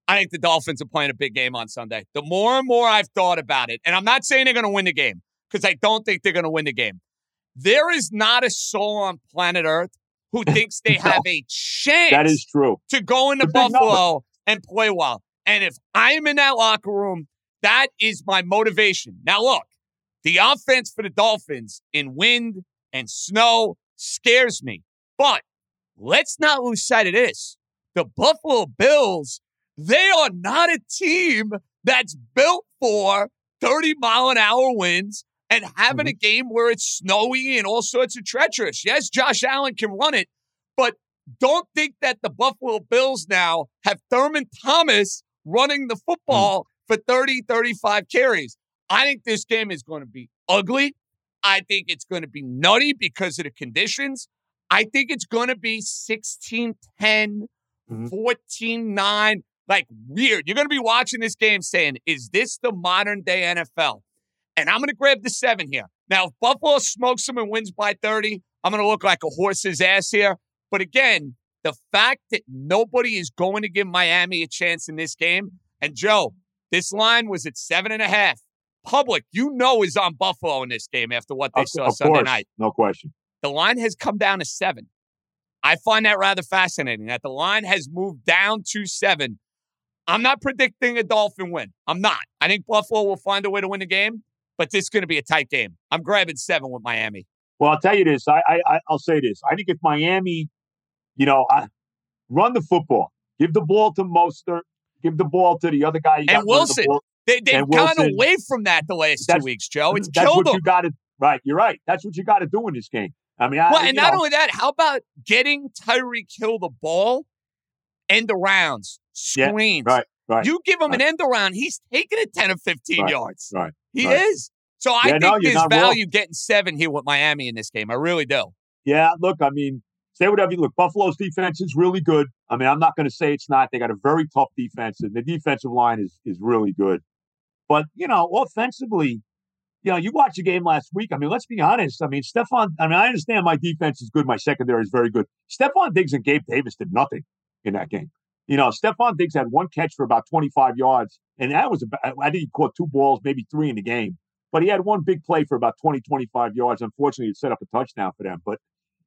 I think the Dolphins are playing a big game on Sunday. The more and more I've thought about it, and I'm not saying they're going to win the game because I don't think they're going to win the game. There is not a soul on planet Earth who thinks they No. have a chance That is true. to go into It's a big number. Buffalo and play well. And if I'm in that locker room, that is my motivation. Now, look, the offense for the Dolphins in wind and snow scares me. But let's not lose sight of this. The Buffalo Bills, they are not a team that's built for 30 mile an hour winds and having a game where it's snowy and all sorts of treacherous. Yes, Josh Allen can run it, but don't think that the Buffalo Bills now have Thurman Thomas running the football for 30, 35 carries. I think this game is going to be ugly. I think it's going to be nutty because of the conditions. I think it's going to be 16 10, Mhm. 14 9, like weird. You're going to be watching this game saying, is this the modern day NFL? And I'm going to grab the seven here. Now, if Buffalo smokes them and wins by 30, I'm going to look like a horse's ass here. But again, the fact that nobody is going to give Miami a chance in this game, and Joe, this line was at seven and a half. Public, you know, is on Buffalo in this game after what they Of, saw of Sunday course, night. no question. The line has come down to seven. I find that rather fascinating that the line has moved down to seven. I'm not predicting a Dolphin win. I'm not. I think Buffalo will find a way to win the game, but this is going to be a tight game. I'm grabbing seven with Miami. Well, I'll tell you this. I, I I'll say this. I think if Miami, you know, I, run the football, give the ball to Mostert, give the ball to the other guy. And the Wilson. ball. They, they've And gone Wilson- away from that the last two weeks, Joe. It's That's killed what them. you got to. Right, you're right. That's what you got to do in this game. I mean, I, Well, and not know, only that, how about getting Tyreek Hill the ball, end arounds, Yeah, screens? right, right. You give him right. an end around, he's taking it 10 or 15 Right, yards. Right. He right. is. So I Yeah, think no, there's not wrong. value getting seven here with Miami in this game. I really do. Yeah, look, I mean, say whatever you look. Buffalo's defense is really good. I mean, I'm not going to say it's not. They got a very tough defense, and the defensive line is is really good. But you know, offensively, you know, you watch the game last week. I mean, let's be honest. I mean, Stefon. I mean, I understand my defense is good. My secondary is very good. Stefon Diggs and Gabe Davis did nothing in that game. You know, Stefon Diggs had one catch for about 25 yards, and that was about, I think he caught two balls, maybe three in the game. But he had one big play for about 20, 25 yards. Unfortunately, it set up a touchdown for them. But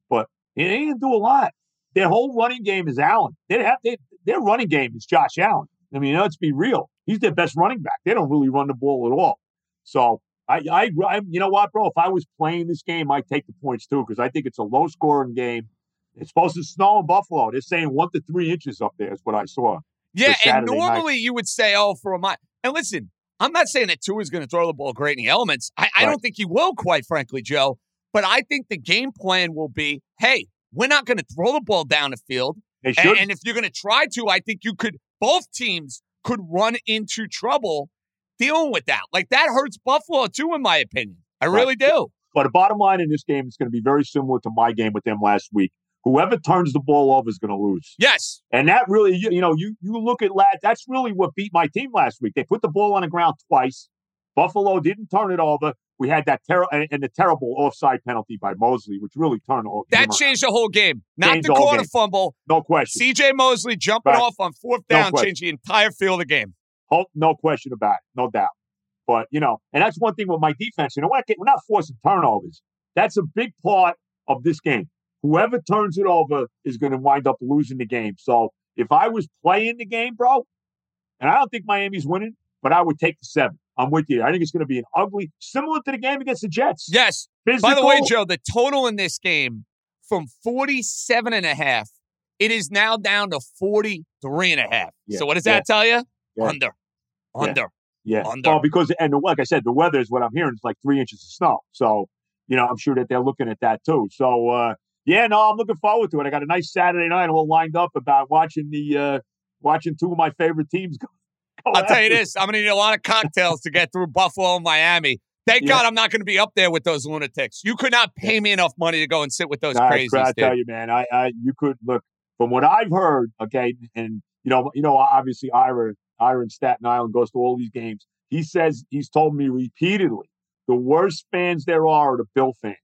but he didn't do a lot. Their whole running game is Allen. They have they, their running game is Josh Allen. I mean, let's be real. He's their best running back. They don't really run the ball at all. So I, I, I you know what, bro? If I was playing this game, I'd take the points too because I think it's a low scoring game. It's supposed to snow in Buffalo. They're saying one to three inches up there is what I saw. Yeah, and Saturday night. normally you would say, oh, for a mile. And listen, I'm not saying that Tua is going to throw the ball great in the elements. I, I Right. don't think he will, quite frankly, Joe. But I think the game plan will be, hey, we're not going to throw the ball down the field. They And, should. and if you're going to try to, I think you could, both teams could run into trouble dealing with that. Like that hurts Buffalo too, in my opinion. I Right. really do. But the bottom line in this game is going to be very similar to my game with them last week. Whoever turns the ball over is going to lose. Yes. And that really, you, you know, you you look at that. That's really what beat my team last week. They put the ball on the ground twice. Buffalo didn't turn it over. We had that terrible and, and the terrible offside penalty by Mosley, which really turned all That game around. changed the whole game. Not Changed the quarter fumble. No question. CJ Mosley jumping Right. off on fourth down question. changed the entire field of the game. Oh, no question about it, no doubt. But you know, and that's one thing with my defense. You know, we're not, we're not forcing turnovers. That's a big part of this game. Whoever turns it over is going to wind up losing the game. So if I was playing the game, bro, and I don't think Miami's winning, but I would take the seven. I'm with you. I think it's going to be an ugly, similar to the game against the Jets. Yes. Physical, By the way, Joe, the total in this game from 47 and a half, it is now down to 43 and a half. Yeah, So what does yeah, that tell you? yeah. Under. Under. Yeah. Under. Well, because and the, like I said, the weather is what I'm hearing is like three inches of snow. So, you know, I'm sure that they're looking at that too. So, uh, yeah, no, I'm looking forward to it. I got a nice Saturday night all lined up about watching the uh, watching two of my favorite teams go. go I'll tell you it. this. I'm going to need a lot of cocktails to get through Buffalo and Miami. Thank Yeah. God I'm not going to be up there with those lunatics. You could not pay me enough money to go and sit with those Nah, crazies, I dude. tell you, man, I, I you could look from what I've heard. Okay, and you know, you know, obviously, Ira, Ira in Staten Island goes to all these games. He says he's told me repeatedly the worst fans there are are the Bill fans.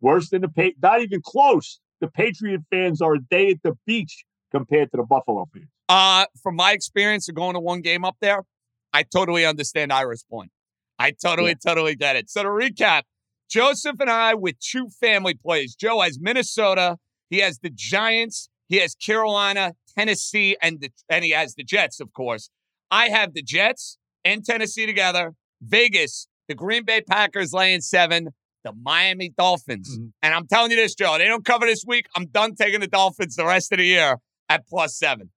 Worse than the pa- not even close. The Patriot fans are a day at the beach compared to the Buffalo fans. Uh, from my experience of going to one game up there, I totally understand Ira's point. I totally, totally get it. So to recap, Joseph and I with two family plays. Joe has Minnesota, he has the Giants, he has Carolina, Tennessee, and the and he has the Jets, of course. I have the Jets and Tennessee together, Vegas, the Green Bay Packers laying seven, the Miami Dolphins. Mm-hmm. And I'm telling you this, Joe, they don't cover this week. I'm done taking the Dolphins the rest of the year at plus seven.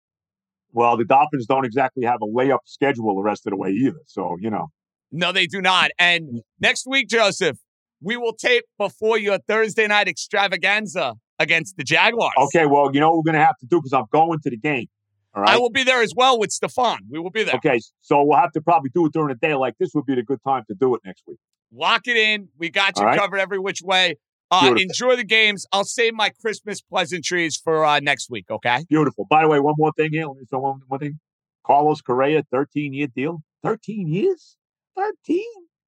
Well, the Dolphins don't exactly have a layup schedule the rest of the way either. So you know, No, they do not. And mm. next week, Joseph, we will tape before your Thursday night extravaganza against the Jaguars. okay. Well, you know what we're gonna have to do because I'm going to the game. All right. I will be there as well with Stefan. We will be there. Okay, so we'll have to probably do it during the day. Like this would be the good time to do it next week. Lock it in. We got you right. covered every which way. Uh, enjoy the games. I'll save my Christmas pleasantries for uh, next week, okay? Beautiful. By the way, one more thing here. Let me say one, one thing. Carlos Correa, 13 year deal. 13 years? 13?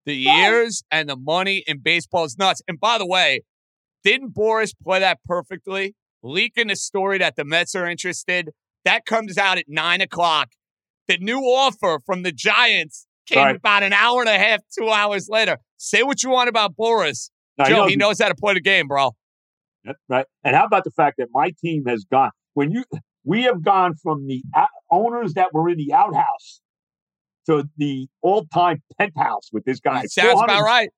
The years and the money in baseball is nuts. And by the way, didn't Boras play that perfectly? Leaking the story that the Mets are interested. That comes out at nine o'clock. The new offer from the Giants came Right. about an hour and a half, two hours later. Say what you want about Boris. Joe, he knows how to play the game, bro. Right. And how about the fact that my team has gone, when you, we have gone from the owners that were in the outhouse to the all time penthouse with this guy. Sounds about right.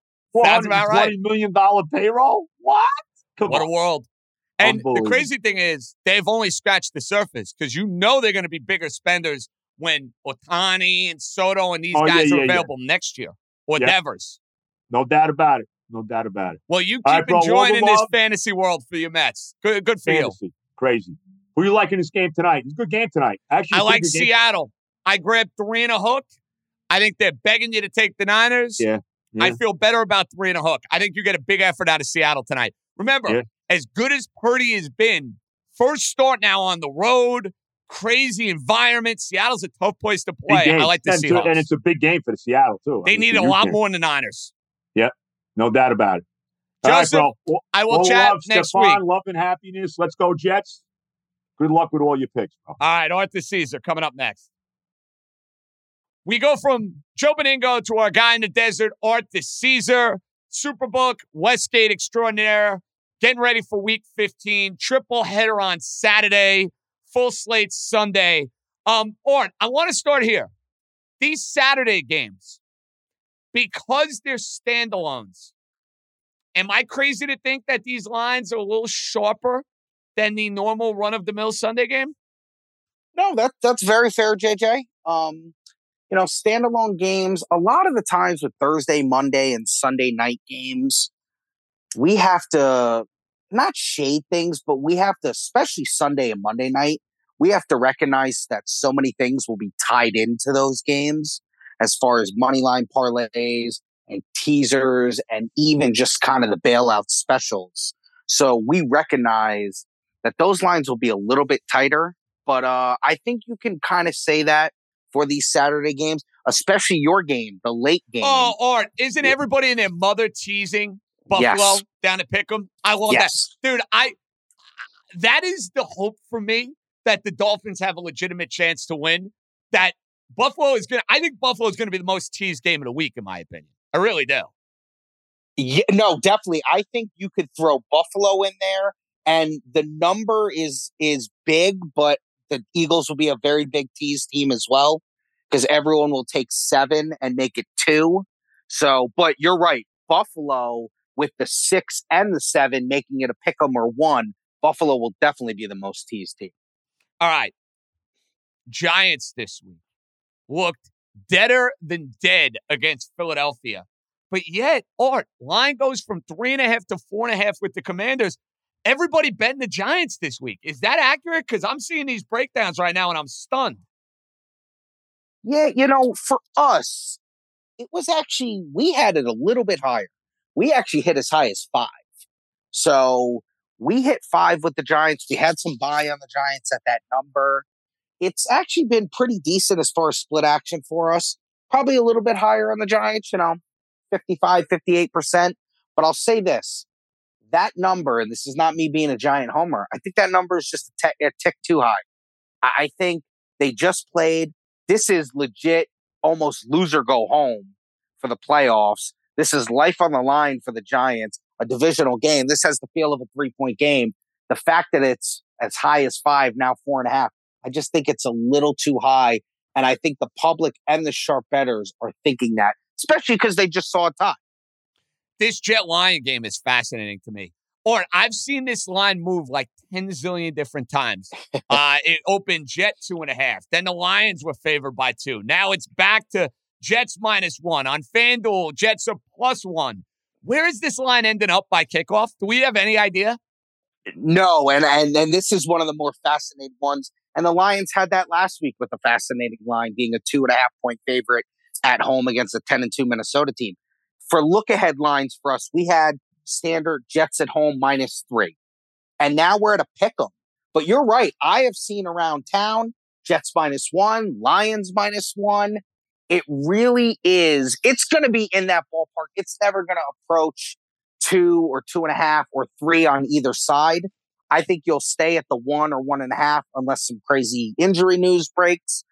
Sounds about right. $420 million payroll? What? Come What a world. And the crazy thing is, they've only scratched the surface because you know they're going to be bigger spenders when Otani and Soto and these Oh, guys yeah, are yeah. available next year or Yep. Devers. No doubt about it. No doubt about it. Well, you keep right, bro, enjoying in this fantasy world for your Mets. Good, good for you. Crazy. Who you like in this game tonight? It's a good game tonight. Actually, I like game. Seattle. I grabbed three and a hook. I think they're begging you to take the Niners. Yeah. I feel better about three and a hook. I think you get a big effort out of Seattle tonight. Remember, Yeah. as good as Purdy has been, first start now on the road, crazy environment. Seattle's a tough place to play. I like the and, Seahawks. and it's a big game for the Seattle too. I they mean, need a lot more than the Niners. No doubt about it. All right, bro. I will well, chat love, next Stephon, week. Love and happiness. Let's go Jets. Good luck with all your picks, bro. All right, Arthur Caesar coming up next. We go from Joe Benigno to our guy in the desert, Arthur Caesar, Superbook, Westgate Extraordinaire, getting ready for week 15, triple header on Saturday, full slate Sunday. Um, Art, I want to start here. These Saturday games, because they're standalones, am I crazy to think that these lines are a little sharper than the normal run of the mill Sunday game? No, that that's very fair, JJ. Um, you know, standalone games, a lot of the times with Thursday, Monday, and Sunday night games, we have to not shade things, but we have to, especially Sunday and Monday night, we have to recognize that so many things will be tied into those games as far as money line parlays and teasers and even just kind of the bailout specials. So we recognize that those lines will be a little bit tighter, but uh, I think you can kind of say that for these Saturday games, especially your game, the late game. Oh, Art, isn't everybody and their mother teasing Buffalo Yes. down at Pick'em? I love Yes. that. Dude, I that is the hope for me that the Dolphins have a legitimate chance to win. That Buffalo is gonna I think Buffalo is gonna be the most teased game of the week, in my opinion. I really do. Yeah, no, definitely. I think you could throw Buffalo in there, and the number is is big, but the Eagles will be a very big tease team as well because everyone will take seven and make it two. So, but you're right, Buffalo with the six and the seven making it a pick 'em or one. Buffalo will definitely be the most teased team. All right. Giants this week looked deader than dead against Philadelphia. But yet, Art, line goes from three and a half to four and a half with the commanders. Everybody betting the Giants this week. Is that accurate? Because I'm seeing these breakdowns right now and I'm stunned. Yeah, you know, for us, it was actually, we had it a little bit higher. We actually hit as high as five. So we hit five with the Giants. We had some buy on the Giants at that number. It's actually been pretty decent as far as split action for us. Probably a little bit higher on the Giants, you know, 55, 58%. But I'll say this that number, and this is not me being a giant homer, I think that number is just a, tick too high. I I think they just played. This is legit almost loser go home for the playoffs. This is life on the line for the Giants, a divisional game. This has the feel of a three point game. The fact that it's as high as five, now four and a half, I just think it's a little too high. And I think the public and the sharp betters are thinking that, especially because they just saw a tie. This Jet Lion game is fascinating to me. Or I've seen this line move like 10 zillion different times. uh, it opened Jet two and a half. Then the Lions were favored by two. Now it's back to Jets minus one. On FanDuel, Jets are plus one. Where is this line ending up by kickoff? Do we have any idea? No, and, and and this is one of the more fascinating ones. And the Lions had that last week with a fascinating line being a two and a half point favorite at home against a 10 and 2 Minnesota team. For look ahead lines for us, we had standard Jets at home minus three. And now we're at a pick 'em. But you're right. I have seen around town Jets minus one, Lions minus one. It really is. It's going to be in that ballpark. It's never going to approach two or two and a half or three on either side. I think you'll stay at the one or one and a half unless some crazy injury news breaks.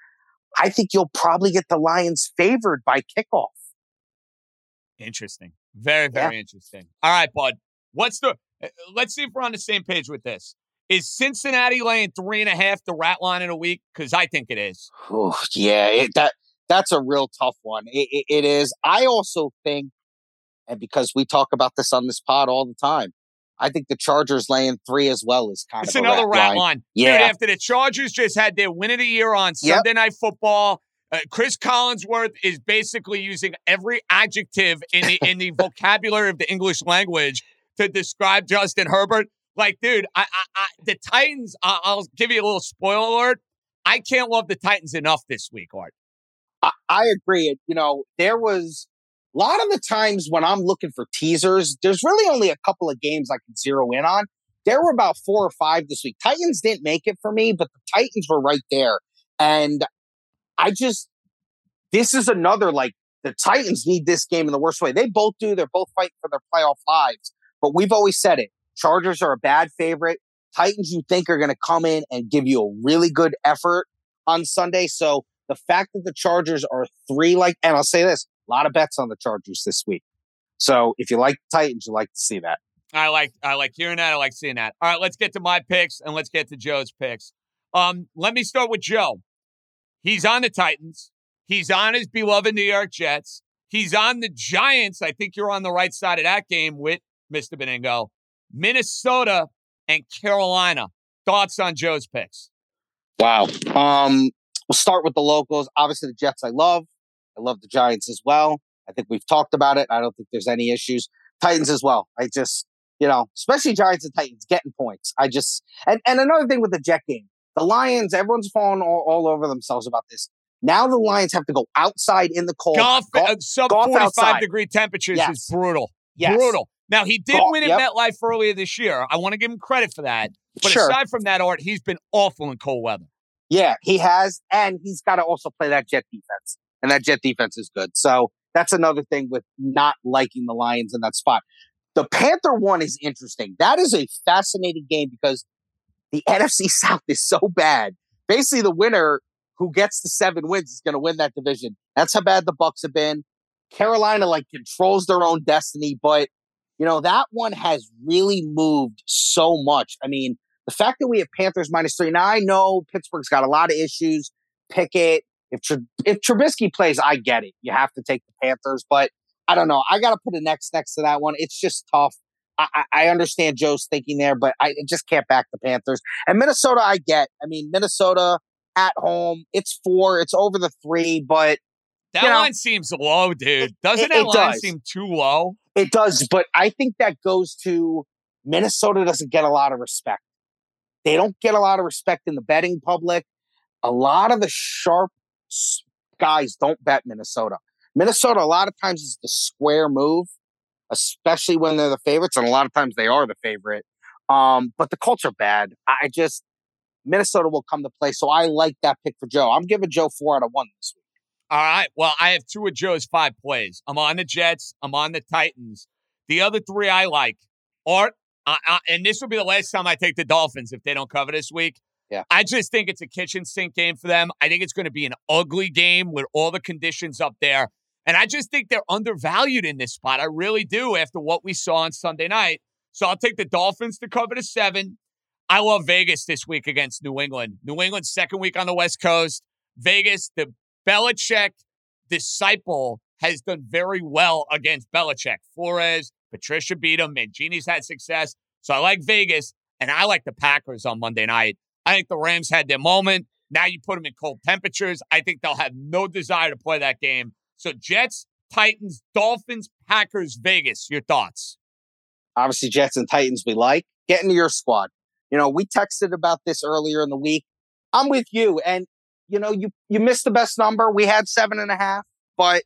I think you'll probably get the Lions favored by kickoff. Interesting. Very, very interesting. All right, bud. What's the, uh, let's see if we're on the same page with this. Is Cincinnati laying three and a half the rat line in a week? Because I think it is. Oh, yeah, it, that that's a real tough one. It, it, it is. I also think, and because we talk about this on this pod all the time, I think the Chargers laying three as well is kind it's of another rat, rat line. Yeah. Dude, after the Chargers just had their win of the year on Yep. Sunday Night Football, uh, Chris Collinsworth is basically using every adjective in the in the vocabulary of the English language to describe Justin Herbert. Like, dude, I, I, I the Titans. I, I'll give you a little spoiler alert. I can't love the Titans enough this week, Art. I, I agree. You know, there was a lot of the times when I'm looking for teasers, there's really only a couple of games I can zero in on. There were about four or five this week. Titans didn't make it for me, but the Titans were right there. And I just, this is another like the Titans need this game in the worst way. They both do. They're both fighting for their playoff lives. But we've always said it. Chargers are a bad favorite. Titans, you think are going to come in and give you a really good effort on Sunday. So the fact that the Chargers are three, like, and I'll say this, a lot of bets on the Chargers this week. So if you like Titans, you like to see that. I like I like hearing that. I like seeing that. All right, let's get to my picks and let's get to Joe's picks. Um, let me start with Joe. He's on the Titans. He's on his beloved New York Jets. He's on the Giants. I think you're on the right side of that game with Mr. Benigno. Minnesota and Carolina. Thoughts on Joe's picks? Wow. Um, we'll start with the locals. Obviously, the Jets I love. I love the Giants as well. I think we've talked about it. I don't think there's any issues. Titans as well. I just, you know, especially Giants and Titans getting points. I just, and, and another thing with the Jet game, the Lions, everyone's falling all, all over themselves about this. Now the Lions have to go outside in the cold. Goff, Goff- uh, sub golf 45 outside. degree temperatures Yes. is brutal. Yes. Brutal. Now, he did Goff- win at yep. MetLife earlier this year. I want to give him credit for that. But Sure. aside from that, Art, he's been awful in cold weather. Yeah, he has, and he's got to also play that Jet defense, and that Jet defense is good. So that's another thing with not liking the Lions in that spot. The Panther one is interesting. That is a fascinating game because the NFC South is so bad. Basically, the winner who gets the seven wins is going to win that division. That's how bad the Bucs have been. Carolina like controls their own destiny, but you know that one has really moved so much. I mean, the fact that we have Panthers minus three. Now I know Pittsburgh's got a lot of issues. Pickett, if Tr- if Trubisky plays, I get it. You have to take the Panthers, but I don't know. I got to put an X next to that one. It's just tough. I, I understand Joe's thinking there, but I just can't back the Panthers. And Minnesota, I get. I mean, Minnesota at home, it's four, it's over the three, but That You know, line seems low, dude. Doesn't it- that it line does. seem too low? It does, but I think that goes to Minnesota doesn't get a lot of respect. They don't get a lot of respect in the betting public. A lot of the sharp guys don't bet Minnesota. Minnesota, a lot of times, is the square move, especially when they're the favorites, and a lot of times they are the favorite. Um, but the Colts are bad. I just Minnesota will come to play, so I like that pick for Joe. I'm giving Joe four out of one this week. All right. Well, I have two of Joe's five plays. I'm on the Jets. I'm on the Titans. The other three I like. Art, I, I, and this will be the last time I take the Dolphins if they don't cover this week. Yeah. I just think it's a kitchen sink game for them. I think it's going to be an ugly game with all the conditions up there. And I just think they're undervalued in this spot. I really do after what we saw on Sunday night. So I'll take the Dolphins to cover the seven. I love Vegas this week against New England. New England's second week on the West Coast. Vegas, the Belichick disciple, has done very well against Belichick. Flores, Patricia beat him, Mangini's had success. So I like Vegas, and I like the Packers on Monday night. I think the Rams had their moment. Now you put them in cold temperatures. I think they'll have no desire to play that game. So Jets, Titans, Dolphins, Packers, Vegas. Your thoughts? obviously Jets and Titans we like. Get into your squad. You know, we texted about this earlier in the week. I'm with you. And, you know, you, you missed the best number. We had seven and a half, but,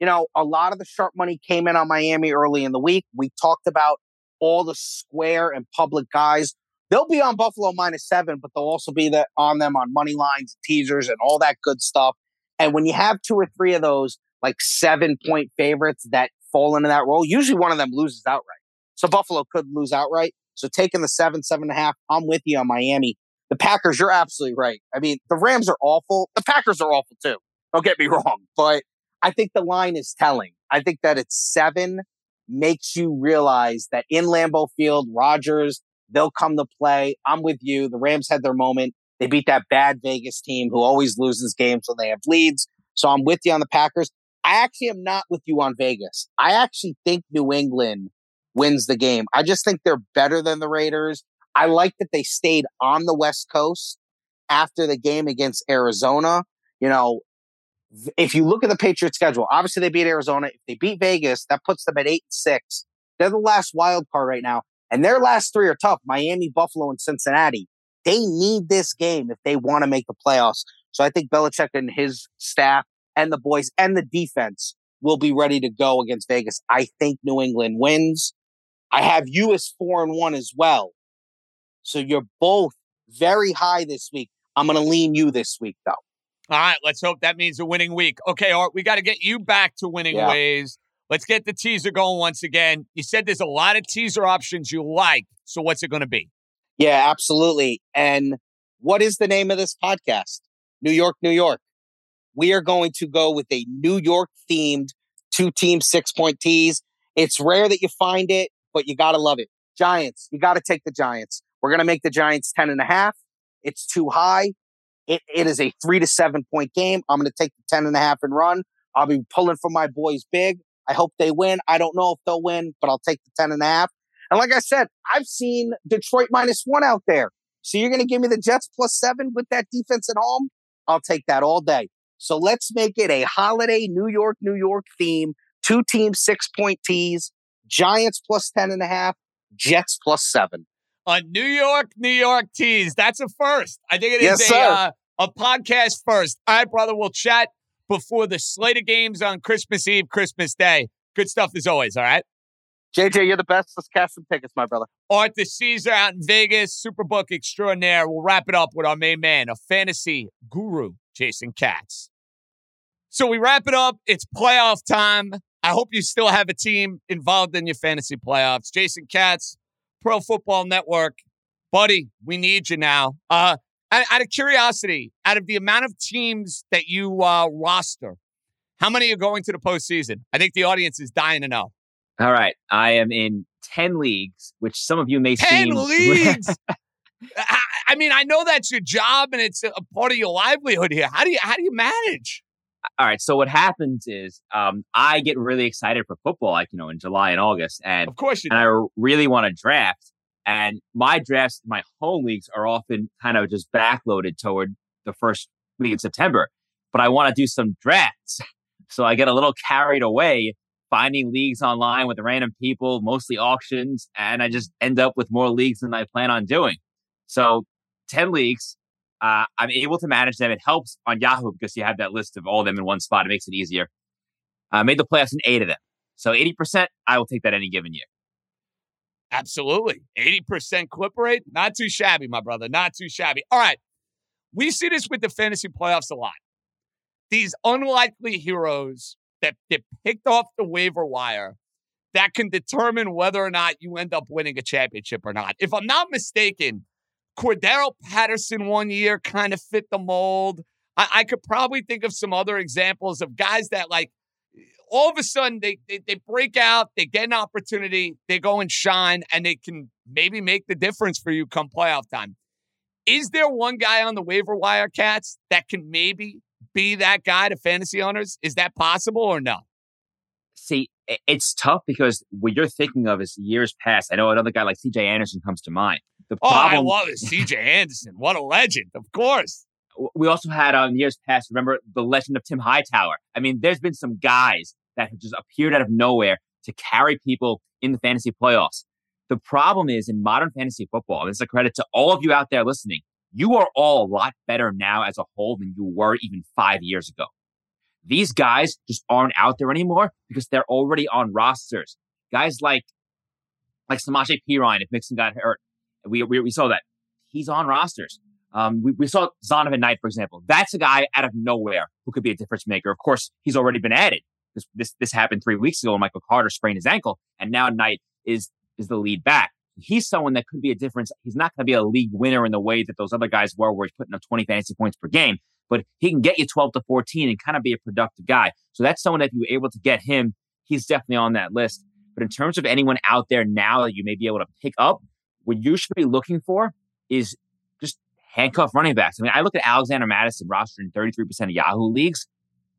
you know, a lot of the sharp money came in on Miami early in the week. We talked about all the square and public guys. They'll be on Buffalo minus seven, but they'll also be the, on them on money lines, teasers, and all that good stuff. And when you have two or three of those, like seven point favorites that fall into that role, usually one of them loses outright. So Buffalo could lose outright. So taking the seven, seven and a half, I'm with you on Miami. The Packers, you're absolutely right. I mean, the Rams are awful. The Packers are awful too. Don't get me wrong. But I think the line is telling. I think that it's seven makes you realize that in Lambeau Field, Rodgers, they'll come to play. I'm with you. The Rams had their moment. They beat that bad Vegas team who always loses games when they have leads. So I'm with you on the Packers. I actually am not with you on Vegas. I actually think New England wins the game. I just think they're better than the Raiders. I like that they stayed on the West Coast after the game against Arizona. You know, if you look at the Patriots schedule, obviously they beat Arizona. If they beat Vegas, that puts them at eight and six. They're the last wild card right now. And their last three are tough Miami, Buffalo, and Cincinnati. They need this game if they want to make the playoffs. So I think Belichick and his staff and the boys and the defense will be ready to go against Vegas. I think New England wins. I have you as four and one as well. So you're both very high this week. I'm going to lean you this week, though. All right, let's hope that means a winning week. Okay, Art, we got to get you back to winning yeah. ways. Let's get the teaser going once again. You said there's a lot of teaser options you like. So what's it going to be? Yeah, absolutely. And what is the name of this podcast? New York, New York. We are going to go with a New York themed two team six point tease. It's rare that you find it, but you got to love it. Giants, you got to take the Giants. We're going to make the Giants 10 and a half. It's too high. It, it is a three to seven point game. I'm going to take the 10 and a half and run. I'll be pulling for my boys big. I hope they win. I don't know if they'll win, but I'll take the 10 and a half. And like I said, I've seen Detroit minus one out there. So you're going to give me the Jets plus seven with that defense at home? I'll take that all day. So let's make it a holiday New York, New York theme. Two teams, six point tease. Giants plus 10 and a half. Jets plus seven. A New York, New York tease. That's a first. I think it is yes, a, uh, a podcast first. All right, brother. We'll chat before the slate of games on Christmas Eve, Christmas Day. Good stuff as always. All right. JJ, you're the best. Let's cash some tickets, my brother. Arthur Caesar out in Vegas, Superbook extraordinaire. We'll wrap it up with our main man, a fantasy guru, Jason Katz. So we wrap it up. It's playoff time. I hope you still have a team involved in your fantasy playoffs. Jason Katz, Pro Football Network. Buddy, we need you now. Uh, out, of curiosity, out of the amount of teams that you uh, roster, how many are going to the postseason? I think the audience is dying to know. All right. I am in 10 leagues, which some of you may 10 seem. 10 leagues? I mean, I know that's your job and it's a part of your livelihood here. How do you how do you manage? All right. So what happens is um, I get really excited for football, like you know, in July and August, and of course, and I really want to draft. And my drafts, my home leagues, are often kind of just backloaded toward the first week in September. But I want to do some drafts, so I get a little carried away finding leagues online with random people, mostly auctions, and I just end up with more leagues than I plan on doing. So, 10 leagues, uh, I'm able to manage them. It helps on Yahoo because you have that list of all of them in one spot. It makes it easier. I made the playoffs in eight of them. So 80%, I will take that any given year. Absolutely. 80% clip rate. Not too shabby, my brother. Not too shabby. All right. We see this with the fantasy playoffs a lot. These unlikely heroes that get picked off the waiver wire that can determine whether or not you end up winning a championship or not. If I'm not mistaken, Cordarrelle Patterson one year kind of fit the mold. I, I, could probably think of some other examples of guys that like all of a sudden they, they they break out, they get an opportunity, they go and shine, and they can maybe make the difference for you come playoff time. Is there one guy on the waiver wire, Katz, that can maybe be that guy to fantasy owners? Is that possible or no? See, it's tough because what you're thinking of is years past. I know another guy like CJ Anderson comes to mind. The problem- oh, I love. CJ Anderson. What a legend, of course. We also had on um, years past, remember the legend of Tim Hightower. I mean, there's been some guys that have just appeared out of nowhere to carry people in the fantasy playoffs. The problem is in modern fantasy football, and is a credit to all of you out there listening, you are all a lot better now as a whole than you were even five years ago. These guys just aren't out there anymore because they're already on rosters. Guys like like Samaje Perine, if Mixon got hurt, we, we, we saw that. He's on rosters. Um, we, we saw Zonovan Knight, for example. That's a guy out of nowhere who could be a difference maker. Of course, he's already been added. This, this, this happened three weeks ago when Michael Carter sprained his ankle, and now Knight is, is the lead back he's someone that could be a difference. He's not going to be a league winner in the way that those other guys were, where he's putting up 20 fantasy points per game, but he can get you 12 to 14 and kind of be a productive guy. So that's someone that if you're able to get him, he's definitely on that list. But in terms of anyone out there now that you may be able to pick up, what you should be looking for is handcuff running backs. I mean, I look at Alexander Mattison roster in 33% of Yahoo leagues.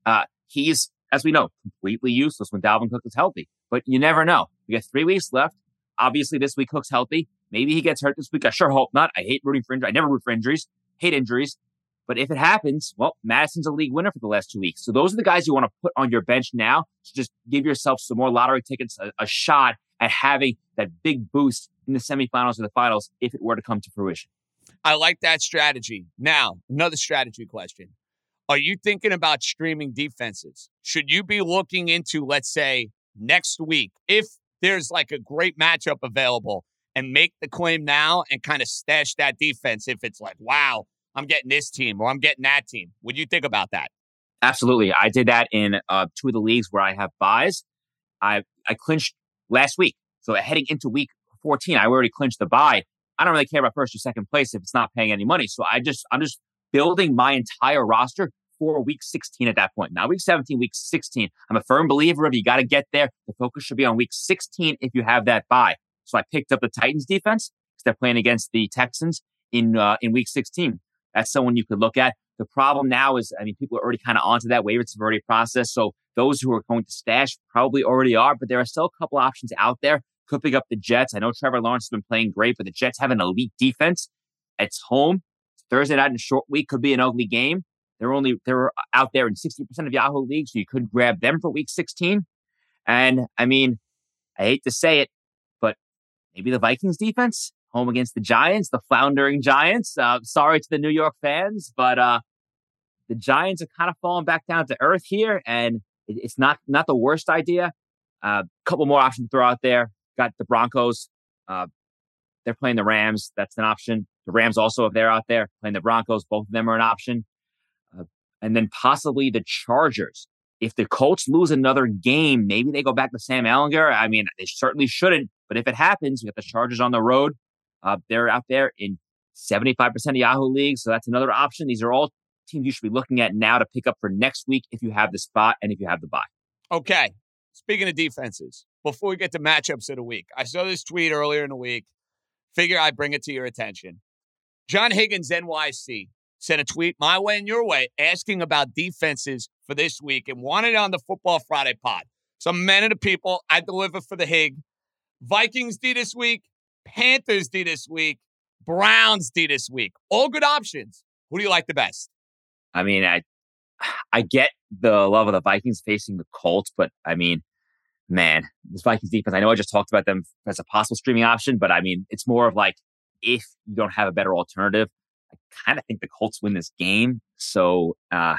Uh, he's, as we know, completely useless when Dalvin Cook is healthy. But you never know. We got three weeks left. Obviously, this week Cook's healthy. Maybe he gets hurt this week. I sure hope not. I hate rooting for injuries. I never root for injuries. Hate injuries. But if it happens, well, Mattison's a league winner for the last two weeks. So those are the guys you want to put on your bench now to just give yourself some more lottery tickets, a, a shot at having that big boost in the semifinals or the finals if it were to come to fruition. I like that strategy. Now, another strategy question. Are you thinking about streaming defenses? Should you be looking into, let's say, next week, if there's like a great matchup available and make the claim now and kind of stash that defense if it's like, wow, I'm getting this team or I'm getting that team? Would you think about that? Absolutely. I did that in uh, two of the leagues where I have byes. I, I clinched last week. So heading into week 14, I already clinched the bye. I don't really care about first or second place if it's not paying any money. So I just, I'm just building my entire roster for week 16 at that point. Now, week 17, week 16. I'm a firm believer of you got to get there. The focus should be on week 16 if you have that bye. So I picked up the Titans defense because they're playing against the Texans in uh, in week 16. That's someone you could look at. The problem now is, I mean, people are already kind of onto that waiver severity process. So those who are going to stash probably already are, but there are still a couple options out there. Could pick up the Jets. I know Trevor Lawrence has been playing great, but the Jets have an elite defense. It's home. Thursday night in short week could be an ugly game. They're only they're out there in 60% of Yahoo leagues, so you could grab them for week 16. And I mean, I hate to say it, but maybe the Vikings defense home against the Giants, the floundering Giants. Uh, sorry to the New York fans, but uh, the Giants are kind of falling back down to earth here, and it, it's not not the worst idea. A uh, couple more options to throw out there. Got the Broncos. Uh, they're playing the Rams. That's an option. The Rams also, if they're out there playing the Broncos, both of them are an option. Uh, and then possibly the Chargers. If the Colts lose another game, maybe they go back to Sam Ehlinger. I mean, they certainly shouldn't. But if it happens, we got the Chargers on the road. Uh, they're out there in 75% of Yahoo leagues. So that's another option. These are all teams you should be looking at now to pick up for next week if you have the spot and if you have the bye. Okay. Speaking of defenses, before we get to matchups of the week, I saw this tweet earlier in the week. Figure I bring it to your attention. John Higgins, NYC, sent a tweet my way and your way asking about defenses for this week and wanted on the Football Friday pod. Some men of the people I deliver for the Hig. Vikings D this week, Panthers D this week, Browns D this week. All good options. Who do you like the best? I mean, I I get the love of the Vikings facing the Colts, but I mean, man, this Vikings defense, I know I just talked about them as a possible streaming option, but I mean, it's more of like if you don't have a better alternative, I kind of think the Colts win this game. So, uh,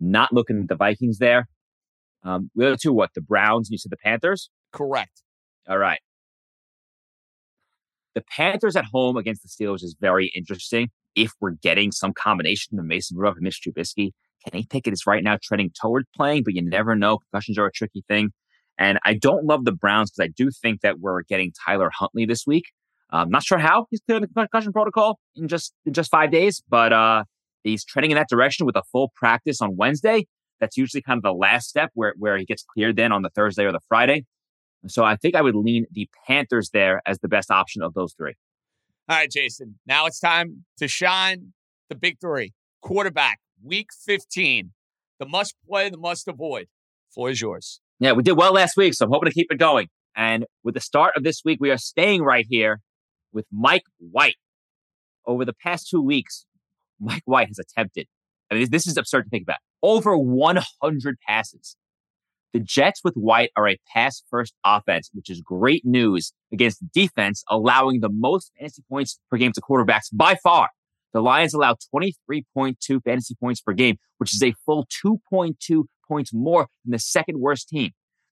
not looking at the Vikings there. Um, the other two, what? The Browns and you said the Panthers? Correct. All right. The Panthers at home against the Steelers is very interesting. If we're getting some combination of Mason Rudolph and Mitch Trubisky, Kenny Pickett is right now trending towards playing, but you never know. Concussions are a tricky thing. And I don't love the Browns because I do think that we're getting Tyler Huntley this week. I'm not sure how he's cleared the concussion protocol in just in just five days, but uh, he's trending in that direction with a full practice on Wednesday. That's usually kind of the last step where, where he gets cleared then on the Thursday or the Friday. So I think I would lean the Panthers there as the best option of those three. All right, Jason. Now it's time to shine the big three. Quarterback, week 15. The must play, the must avoid. Floor is yours. Yeah, we did well last week, so I'm hoping to keep it going. And with the start of this week, we are staying right here with Mike White. Over the past two weeks, Mike White has attempted, I mean, this is absurd to think about, over 100 passes. The Jets with White are a pass first offense, which is great news against defense, allowing the most fantasy points per game to quarterbacks by far. The Lions allow 23.2 fantasy points per game, which is a full 2.2 points more than the second worst team.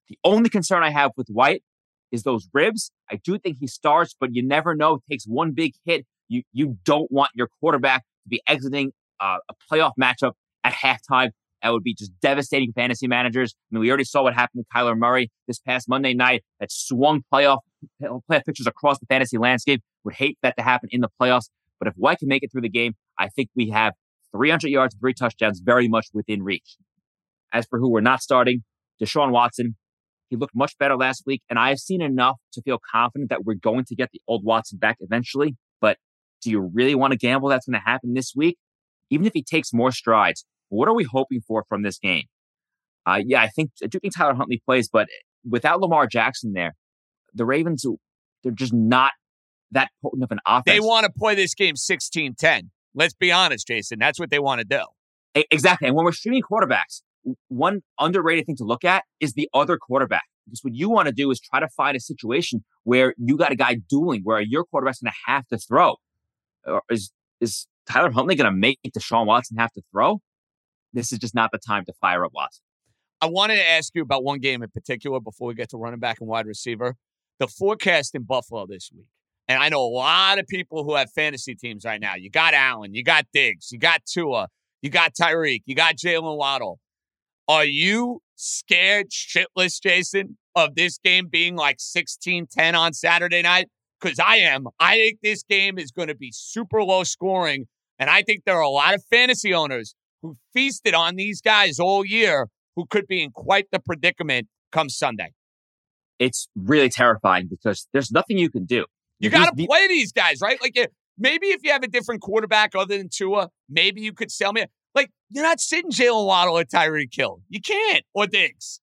The only concern I have with White is those ribs. I do think he starts, but you never know. It takes one big hit. You, you don't want your quarterback to be exiting uh, a playoff matchup at halftime that would be just devastating for fantasy managers. I mean, we already saw what happened with Kyler Murray this past Monday night that swung playoff playoff pictures across the fantasy landscape. Would hate that to happen in the playoffs. But if White can make it through the game, I think we have 300 yards, three touchdowns, very much within reach. As for who we're not starting, Deshaun Watson, he looked much better last week, and I've seen enough to feel confident that we're going to get the old Watson back eventually. But do you really want to gamble that's going to happen this week? Even if he takes more strides, what are we hoping for from this game? Uh, yeah, I think I do think Tyler Huntley plays, but without Lamar Jackson there, the Ravens they're just not that potent of an offense. They want to play this game 16 10. Let's be honest, Jason. That's what they want to do. Exactly. And when we're streaming quarterbacks, one underrated thing to look at is the other quarterback. Because what you want to do is try to find a situation where you got a guy dueling, where your quarterback's going to have to throw. Is is Tyler Huntley going to make Deshaun Watson have to throw? This is just not the time to fire up Watson. I wanted to ask you about one game in particular before we get to running back and wide receiver. The forecast in Buffalo this week. And I know a lot of people who have fantasy teams right now. You got Allen, you got Diggs, you got Tua, you got Tyreek, you got Jaylen Waddle. Are you scared shitless, Jason, of this game being like 16 10 on Saturday night? Because I am. I think this game is going to be super low scoring. And I think there are a lot of fantasy owners who feasted on these guys all year who could be in quite the predicament come Sunday. It's really terrifying because there's nothing you can do. You got to play these guys, right? Like, eh, maybe if you have a different quarterback other than Tua, maybe you could sell me. Like, you're not sitting Jaylen Waddle or Tyreek Hill. You can't, or Diggs.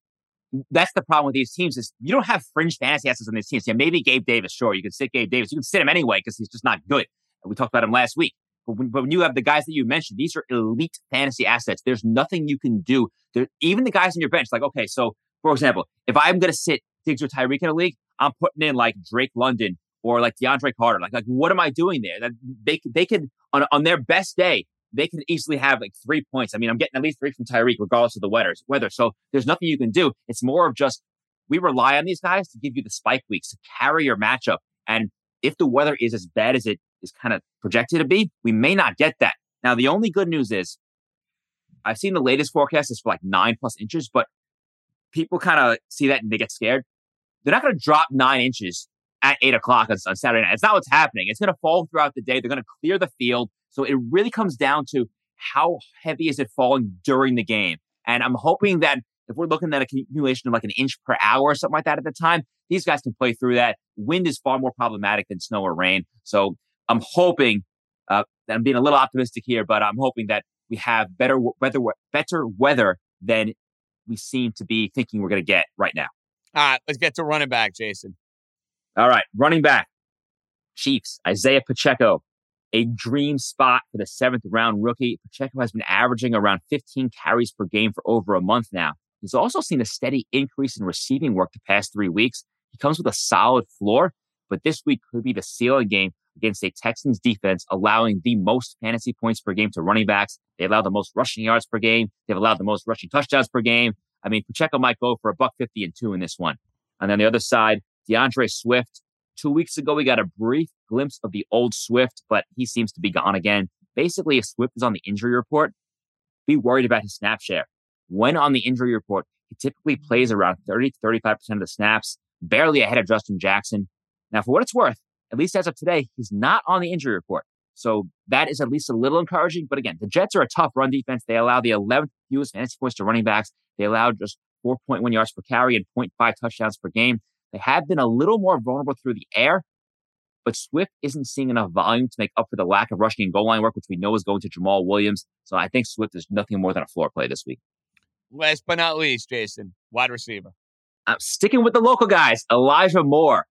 That's the problem with these teams is you don't have fringe fantasy assets on these teams. Yeah, maybe Gabe Davis, sure, you can sit Gabe Davis. You can sit him anyway because he's just not good. We talked about him last week. But when, but when, you have the guys that you mentioned, these are elite fantasy assets. There's nothing you can do. There, even the guys on your bench, like, okay, so for example, if I'm going to sit Diggs or Tyreek in a league, I'm putting in like Drake London or like DeAndre Carter. Like, like what am I doing there? That they they could on on their best day, they can easily have like three points. I mean, I'm getting at least three from Tyreek, regardless of the weather. Weather. So there's nothing you can do. It's more of just we rely on these guys to give you the spike weeks to carry your matchup. And if the weather is as bad as it is kind of projected to be, we may not get that. Now, the only good news is I've seen the latest forecast is for like nine plus inches, but people kind of see that and they get scared. They're not going to drop nine inches at eight o'clock on, on Saturday night. It's not what's happening. It's going to fall throughout the day. They're going to clear the field. So it really comes down to how heavy is it falling during the game. And I'm hoping that if we're looking at a accumulation of like an inch per hour or something like that at the time, these guys can play through that. Wind is far more problematic than snow or rain. So I'm hoping, uh, I'm being a little optimistic here, but I'm hoping that we have better weather, better weather than we seem to be thinking we're going to get right now. All right, let's get to running back, Jason. All right, running back. Chiefs, Isaiah Pacheco, a dream spot for the seventh round rookie. Pacheco has been averaging around 15 carries per game for over a month now. He's also seen a steady increase in receiving work the past three weeks. He comes with a solid floor, but this week could be the ceiling game against a Texans defense, allowing the most fantasy points per game to running backs. They allow the most rushing yards per game. They've allowed the most rushing touchdowns per game. I mean, Pacheco might go for a buck 50 and two in this one. And on the other side, D'Andre Swift. Two weeks ago, we got a brief glimpse of the old Swift, but he seems to be gone again. Basically, if Swift is on the injury report, be worried about his snap share. When on the injury report, he typically plays around 30 to 35% of the snaps, barely ahead of Justin Jackson. Now, for what it's worth, at least as of today, he's not on the injury report. So that is at least a little encouraging. But again, the Jets are a tough run defense. They allow the 11th fewest fantasy points to running backs. They allow just 4.1 yards per carry and 0.5 touchdowns per game. They have been a little more vulnerable through the air, but Swift isn't seeing enough volume to make up for the lack of rushing and goal line work, which we know is going to Jaamal Williams. So I think Swift is nothing more than a floor play this week. Last but not least, Jason, wide receiver. I'm sticking with the local guys, Elijah Moore.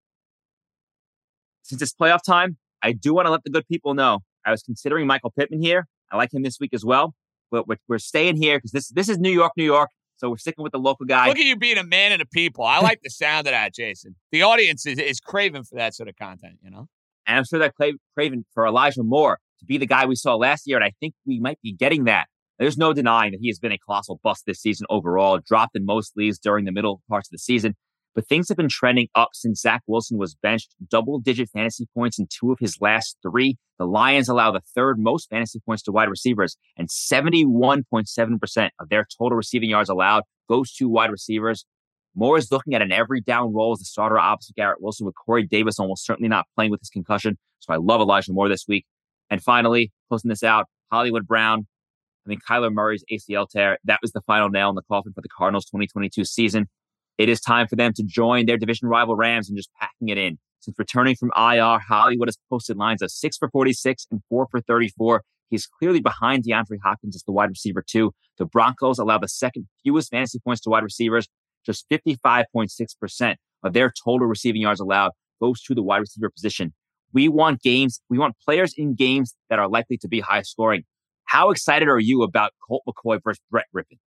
Since it's playoff time, I do want to let the good people know I was considering Michael Pittman here. I like him this week as well, but we're, we're staying here because this this is New York, New York. So we're sticking with the local guy. Look at you being a man and a people. I like the sound of that, Jason. The audience is, is craving for that sort of content, you know? And I'm sure they're craving for Elijah Moore to be the guy we saw last year. And I think we might be getting that. There's no denying that he has been a colossal bust this season overall, dropped in most leagues during the middle parts of the season. But things have been trending up since Zach Wilson was benched, double digit fantasy points in two of his last three. The Lions allow the third most fantasy points to wide receivers, and 71.7% of their total receiving yards allowed goes to wide receivers. Moore is looking at an every down role as the starter opposite Garrett Wilson, with Corey Davis almost certainly not playing with his concussion. So I love Elijah Moore this week. And finally, closing this out, Hollywood Brown. I mean, Kyler Murray's ACL tear, that was the final nail in the coffin for the Cardinals 2022 season. It is time for them to join their division rival Rams and just packing it in. Since returning from IR, Hollywood has posted lines of six for 46 and four for 34. He's clearly behind DeAndre Hopkins as the wide receiver too. The Broncos allow the second fewest fantasy points to wide receivers. Just 55.6% of their total receiving yards allowed goes to the wide receiver position. We want games, we want players in games that are likely to be high scoring. How excited are you about Colt McCoy versus Brett Rypien?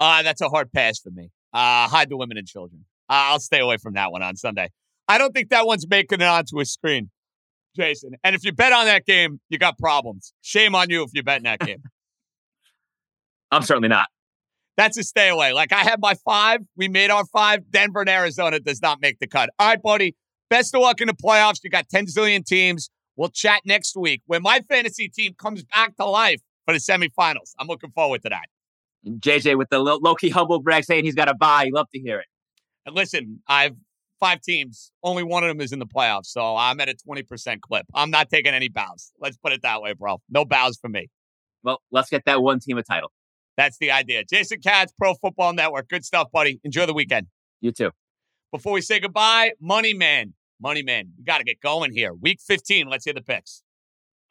Uh, that's a hard pass for me. Uh, hide the women and children. Uh, I'll stay away from that one on Sunday. I don't think that one's making it onto a screen, Jason. And if you bet on that game, you got problems. Shame on you if you bet in that game. I'm certainly not. That's a stay away. Like I had my five. We made our five. Denver and Arizona does not make the cut. All right, buddy. Best of luck in the playoffs. You got 10 zillion teams. We'll chat next week when my fantasy team comes back to life for the semifinals. I'm looking forward to that. JJ with the low key humble brag saying he's got a bye. Love to hear it. And listen, I've five teams. Only one of them is in the playoffs. So I'm at a 20% clip. I'm not taking any bows. Let's put it that way, bro. No bows for me. Well, let's get that one team a title. That's the idea. Jason Katz, Pro Football Network. Good stuff, buddy. Enjoy the weekend. You too. Before we say goodbye, Money Man. Money Man, we got to get going here. Week 15. Let's hear the picks.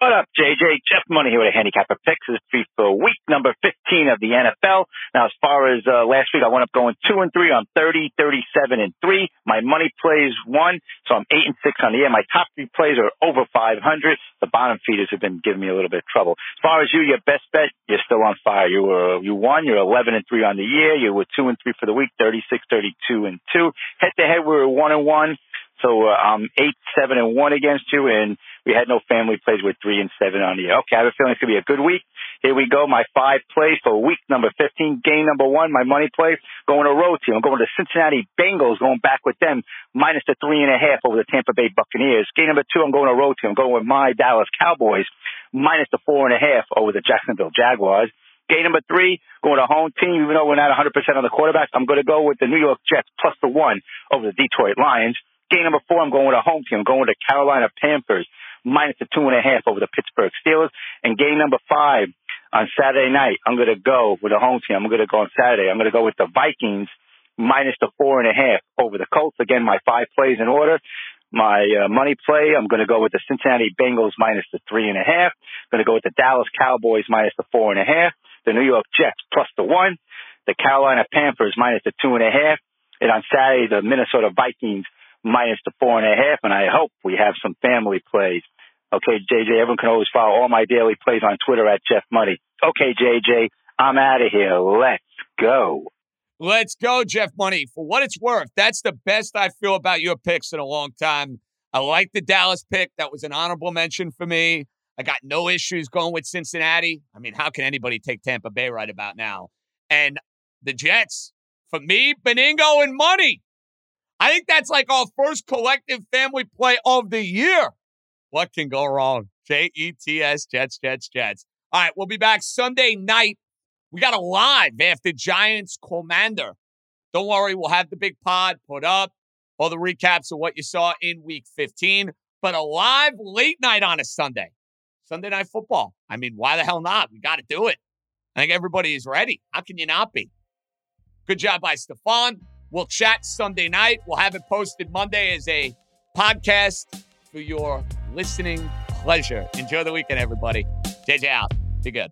What up, JJ? Jeff Money here with a handicapper picks. This is for week number 15 of the NFL. Now, as far as uh, last week, I went up going two and three on 30, 37 and three. My money plays one, so I'm eight and six on the year. My top three plays are over 500. The bottom feeders have been giving me a little bit of trouble. As far as you, your best bet, you're still on fire. You were, you won. You're 11 and three on the year. You were two and three for the week, 36, 32 and two. Head to head, we were one and one. So uh, I'm eight, seven, and one against you, and we had no family plays with three and seven on the year. Okay, I have a feeling it's gonna be a good week. Here we go. My five plays for week number 15. Game number one, my money play going to road team. I'm going to Cincinnati Bengals, going back with them minus the three and a half over the Tampa Bay Buccaneers. Game number two, I'm going to road team. I'm going with my Dallas Cowboys minus the four and a half over the Jacksonville Jaguars. Game number three, going to home team, even though we're not 100% on the quarterback, I'm going to go with the New York Jets plus the one over the Detroit Lions. Game number four, I'm going with a home team. I'm going with the Carolina Panthers minus the two and a half over the Pittsburgh Steelers. And game number five on Saturday night, I'm going to go with a home team. I'm going to go on Saturday. I'm going to go with the Vikings minus the four and a half over the Colts. Again, my five plays in order. My uh, money play, I'm going to go with the Cincinnati Bengals minus the three and a half. I'm going to go with the Dallas Cowboys minus the four and a half. The New York Jets plus the one. The Carolina Panthers minus the two and a half. And on Saturday, the Minnesota Vikings minus the four and a half. And I hope we have some family plays. Okay, JJ, everyone can always follow all my daily plays on Twitter at Jeff Money. Okay, JJ, I'm out of here. Let's go. Let's go, Jeff Money. For what it's worth, that's the best I feel about your picks in a long time. I like the Dallas pick. That was an honorable mention for me. I got no issues going with Cincinnati. I mean, how can anybody take Tampa Bay right about now? And the Jets, for me, Benigno and money. I think that's like our first collective family play of the year. What can go wrong? J E T S, Jets, Jets, Jets. All right, we'll be back Sunday night. We got a live after Giants Commander. Don't worry, we'll have the big pod put up, all the recaps of what you saw in week 15, but a live late night on a Sunday. Sunday night football. I mean, why the hell not? We got to do it. I think everybody is ready. How can you not be? Good job by Stefan. We'll chat Sunday night. We'll have it posted Monday as a podcast for your listening pleasure. Enjoy the weekend, everybody. JJ out. Be good.